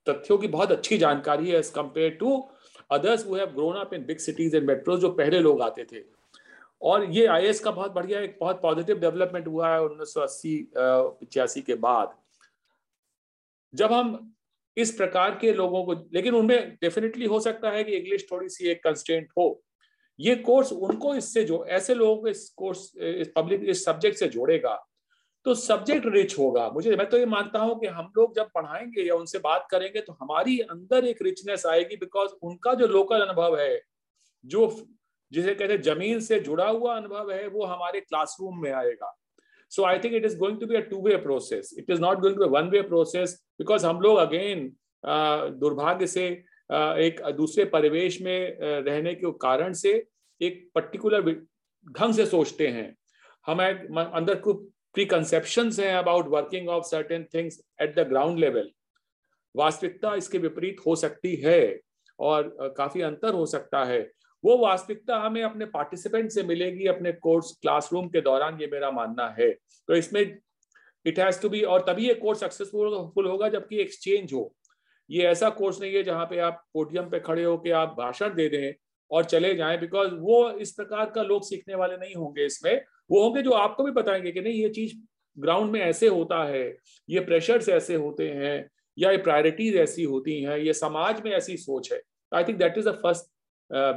Speaker 2: तथ्यों की बहुत अच्छी जानकारी है एज कंपेयर टू अदर्स वो have grown up in big cities and metros जो पहले लोग आते थे। और ये आईएस का बहुत बढ़िया एक बहुत पॉजिटिव डेवलपमेंट हुआ है उन्नीस सौ अस्सी के बाद। जब हम इस प्रकार के लोगों को, लेकिन उनमें डेफिनेटली हो सकता है कि इंग्लिश थोड़ी सी एक कंस्टेंट हो। ये कोर्स उनको इससे जो, ऐसे लोगों को इस कोर्स इस पब्लिक इस सब्जेक्ट से जोड़ेगा। तो सब्जेक्ट रिच होगा। मुझे, मैं तो ये मानता हूँ कि हम लोग जब पढ़ाएँगे या उनसे बात करेंगे तो हमारी अंदर एक रिचनेस आएगी बिकॉज़ उनका जो लोकल अनुभव है, जो जिसे कहते हैं ज़मीन से जुड़ा हुआ अनुभव है, वो हमारे क्लासरूम में आएगा। So I think it is going to be a two way process it is not going to one way process because हम लोग अगेन दुर्भाग्य से एक दूसरे परिवेश में रहने के कारण से एक पर्टिकुलर ढंग से सोचते हैं। हमें अंदर कुछ प्री कंसेप्शन हैं about working of certain things at the ground level वास्तविकता इसके विपरीत हो सकती है और काफ़ी अंतर हो सकता है। वो वास्तविकता हमें अपने पार्टिसिपेंट से मिलेगी, अपने कोर्स क्लासरूम के दौरान, ये मेरा मानना है। तो इसमें इट हैज़ टू बी और तभी ये कोर्स सक्सेसफुल होगा जबकि एक्सचेंज हो। ये ऐसा कोर्स नहीं है जहाँ पे आप पोडियम पे खड़े हो के आप भाषण दे दें और चले जाएँ बिकॉज़ वो इस प्रकार का लोग सीखने वाले नहीं होंगे इसमें। वो होंगे जो आपको भी बताएँगे कि नहीं, ये चीज़ ग्राउंड में ऐसे होता है, ये प्रेशर्स ऐसे होते हैं, या ये प्रायोरिटीज ऐसी होती हैं, ये समाज में ऐसी सोच है। I think that is the first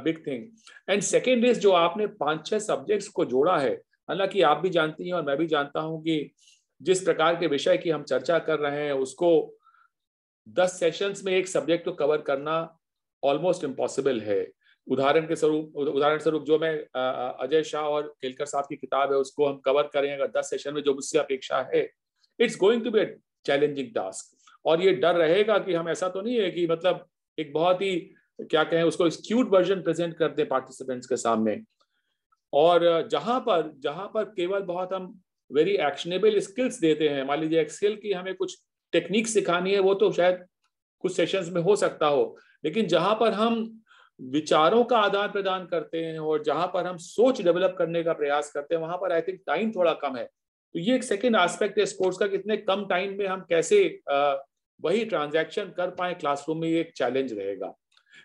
Speaker 2: big thing and second is जो आपने पाँच छह सब्जेक्ट्स को जोड़ा है, हालाँकि आप भी जानती हैं और मैं भी जानता हूँ कि जिस प्रकार के विषय की हम चर्चा कर रहे हैं, उसको दस सेशंस में एक सब्जेक्ट को कवर करना ऑलमोस्ट इम्पॉसिबल है। उदाहरण के स्वरूप, उदाहरण स्वरूप जो मैं अजय शाह और केलकर साहब की किताब है, उसको हम कवर करें अगर दस सेशन में, जो मुझसे अपेक्षा है। It's going to be challenging task और ये डर रहेगा कि हम ऐसा तो नहीं है कि मतलब एक बहुत ही, क्या कहें, उसको स्क्यूट वर्जन प्रेजेंट करते हैं पार्टिसिपेंट्स के सामने। और जहाँ पर जहाँ पर केवल बहुत हम वेरी एक्शनेबल स्किल्स देते हैं, मान लीजिए एक्सेल की हमें कुछ टेक्निक सिखानी है, वो तो शायद कुछ सेशंस में हो सकता हो। लेकिन जहाँ पर हम विचारों का आदान प्रदान करते हैं और जहाँ पर हम सोच डेवलप करने का प्रयास करते हैं, वहाँ पर आई थिंक टाइम थोड़ा कम है। तो ये एक सेकेंड एस्पेक्ट है स्पोर्ट्स का कितने कम टाइम में हम कैसे वही ट्रांजैक्शन कर पाए क्लासरूम में ये एक चैलेंज रहेगा।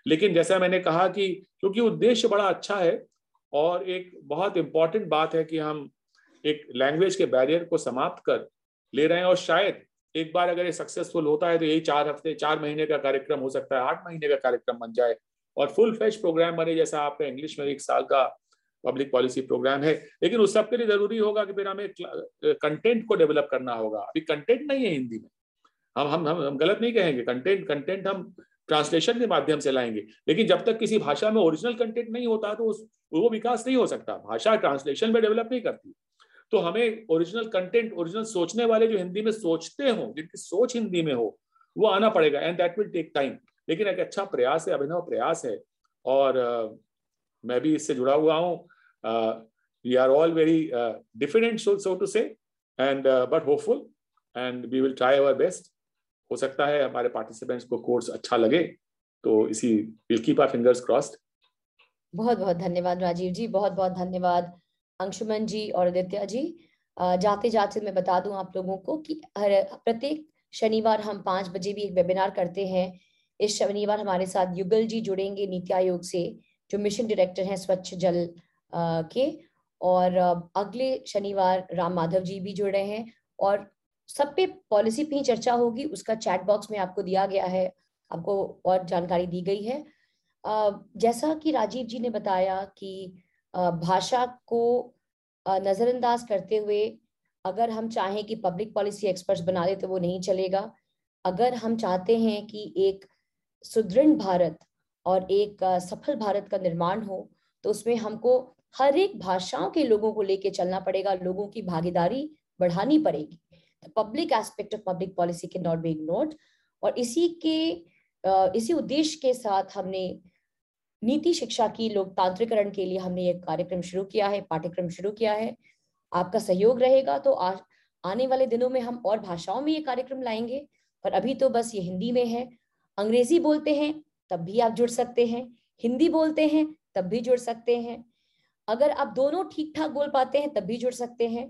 Speaker 2: लेकिन जैसा मैंने कहा कि क्योंकि उद्देश्य बड़ा अच्छा है और एक बहुत इंपॉर्टेंट बात है कि हम एक लैंग्वेज के बैरियर को समाप्त कर ले रहे हैं और शायद एक बार अगर ये सक्सेसफुल होता है तो यही चार हफ़्ते, चार महीने का कार्यक्रम हो सकता है, आठ महीने का कार्यक्रम बन जाए। और फुल फ्रेश प्रोग्राम बने जैसा आपका इंग्लिश में एक साल का पब्लिक पॉलिसी प्रोग्राम है लेकिन उस सबके लिए ज़रूरी होगा कि फिर हमें कंटेंट को डेवलप करना होगा। अभी कंटेंट नहीं है हिंदी में। हम हम हम, हम गलत नहीं कहेंगे। कंटेंट कंटेंट हम ट्रांसलेशन के माध्यम से लाएँगे। लेकिन जब तक किसी भाषा में ओरिजिनल कंटेंट नहीं होता तो उस वो विकास नहीं हो सकता। भाषा ट्रांसलेशन में डेवलप नहीं करती। तो हमें ओरिजिनल कंटेंट ओरिजिनल सोचने वाले जो हिंदी में सोचते हो जिनकी सोच हिंदी में हो वो आना पड़ेगा and that will take time लेकिन एक अच्छा प्रयास है अभिनव प्रयास है। और uh, मैं भी इससे जुड़ा हुआ हूँ। We are all very different so to say and but hopeful and we will try our best हो सकता है हमारे पार्टिसिपेंट्स को कोर्स अच्छा लगे तो इसी will keep our fingers crossed
Speaker 1: बहुत बहुत धन्यवाद राजीव जी बहुत बहुत धन्यवाद अंशुमन जी और आदित्य जी। जाते जाते मैं बता दूँ आप लोगों को कि हर प्रत्येक शनिवार हम पाँच बजे भी एक वेबिनार करते हैं। इस शनिवार हमारे साथ युगल जी जुड़ेंगे नीति आयोग से, जो मिशन डायरेक्टर हैं स्वच्छ जल के। और अगले शनिवार राम माधव जी भी जुड़ रहे हैं। और सब पे पॉलिसी पे ही चर्चा होगी, उसका चैट बॉक्स में आपको दिया गया है। आपको और जानकारी दी गई है। जैसा कि राजीव जी ने बताया कि भाषा को नजरअंदाज करते हुए अगर हम चाहें कि पब्लिक पॉलिसी एक्सपर्ट्स बना दे तो वो नहीं चलेगा। अगर हम चाहते हैं कि एक सुदृढ़ भारत और एक सफल भारत का निर्माण हो तो उसमें हमको हर एक भाषाओं के लोगों को लेके चलना पड़ेगा लोगों की भागीदारी बढ़ानी पड़ेगी। Public aspect of public policy के नॉट बी इग्नोर्ड और इसी के इसी उद्देश्य के साथ हमने नीति शिक्षा की लोकतांत्रिकरण के लिए हमने एक कार्यक्रम शुरू किया है पाठ्यक्रम शुरू किया है। आपका सहयोग रहेगा तो आ, आने वाले दिनों में हम और भाषाओं में ये कार्यक्रम लाएँगे पर अभी तो बस ये हिंदी में है। अंग्रेज़ी बोलते हैं, तब भी आप जुड़ सकते हैं। हिंदी बोलते हैं, तब भी जुड़ सकते हैं। अगर आप दोनों ठीक ठाक बोल पाते हैं, तब भी जुड़ सकते हैं।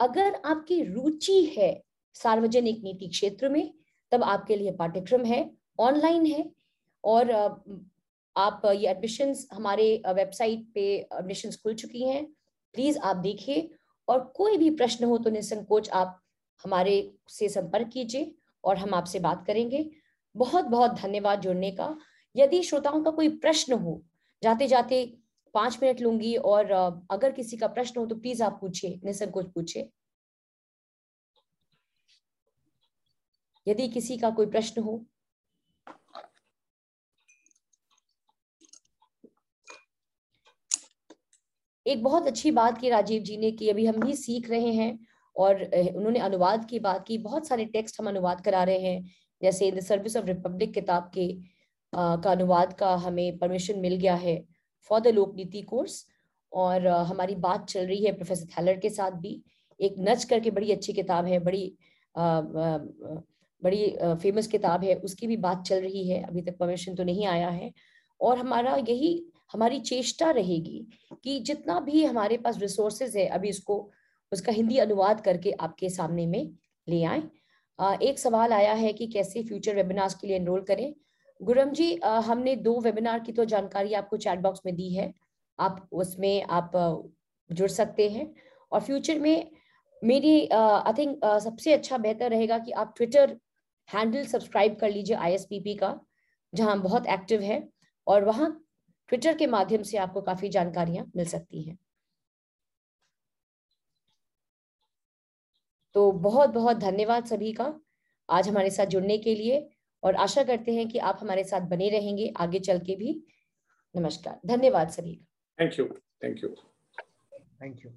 Speaker 1: अगर आपकी रुचि है सार्वजनिक नीति क्षेत्र में, तब आपके लिए पाठ्यक्रम है, ऑनलाइन है। और आप ये एडमिशंस हमारे वेबसाइट पे एडमिशन खुल चुकी हैं। प्लीज़ आप देखिए। और कोई भी प्रश्न हो तो निसंकोच आप हमारे से संपर्क कीजिए और हम आपसे बात करेंगे। बहुत बहुत धन्यवाद जुड़ने का। यदि श्रोताओं का कोई प्रश्न हो जाते जाते पाँच मिनट लूँगी और अगर किसी का प्रश्न हो तो प्लीज़ आप पूछिए, निसंकोच पूछिए। यदि किसी का कोई प्रश्न हो। एक बहुत अच्छी बात की राजीव जी ने कि अभी हम भी सीख रहे हैं और उन्होंने अनुवाद की बात की, बहुत सारे टेक्स्ट हम अनुवाद करा रहे हैं। जैसे in the service of republic किताब के आ, का अनुवाद का हमें परमिशन मिल गया है फॉर द लोक नीति कोर्स और आ, हमारी बात चल रही है प्रोफेसर थैलर के साथ भी। एक नच करके बड़ी अच्छी किताब है बड़ी आ, आ, बड़ी फ़ेमस किताब है उसकी भी बात चल रही है। अभी तक परमिशन तो नहीं आया है। और हमारा यही हमारी चेष्टा रहेगी कि जितना भी हमारे पास रिसोर्सेज है अभी इसको उसका हिंदी अनुवाद करके आपके सामने में ले आए। एक सवाल आया है कि कैसे फ्यूचर वेबिनार्स के लिए एनरोल करें? गुरम जी हमने दो वेबिनार की तो जानकारी आपको चैट बॉक्स में दी है। आप उसमें आप जुड़ सकते हैं। और फ्यूचर में मेरी आई थिंक सबसे अच्छा बेहतर रहेगा कि आप ट्विटर हैंडल सब्सक्राइब कर लीजिए आईएसपीपी का, जहाँ बहुत एक्टिव है। और वहाँ ट्विटर के माध्यम से आपको काफ़ी जानकारियाँ मिल सकती हैं। तो बहुत बहुत धन्यवाद सभी का आज हमारे साथ जुड़ने के लिए और आशा करते हैं कि आप हमारे साथ बने रहेंगे आगे चल के भी। नमस्कार धन्यवाद सभी
Speaker 2: का। Thank you thank you
Speaker 3: thank you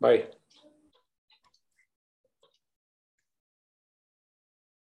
Speaker 2: bye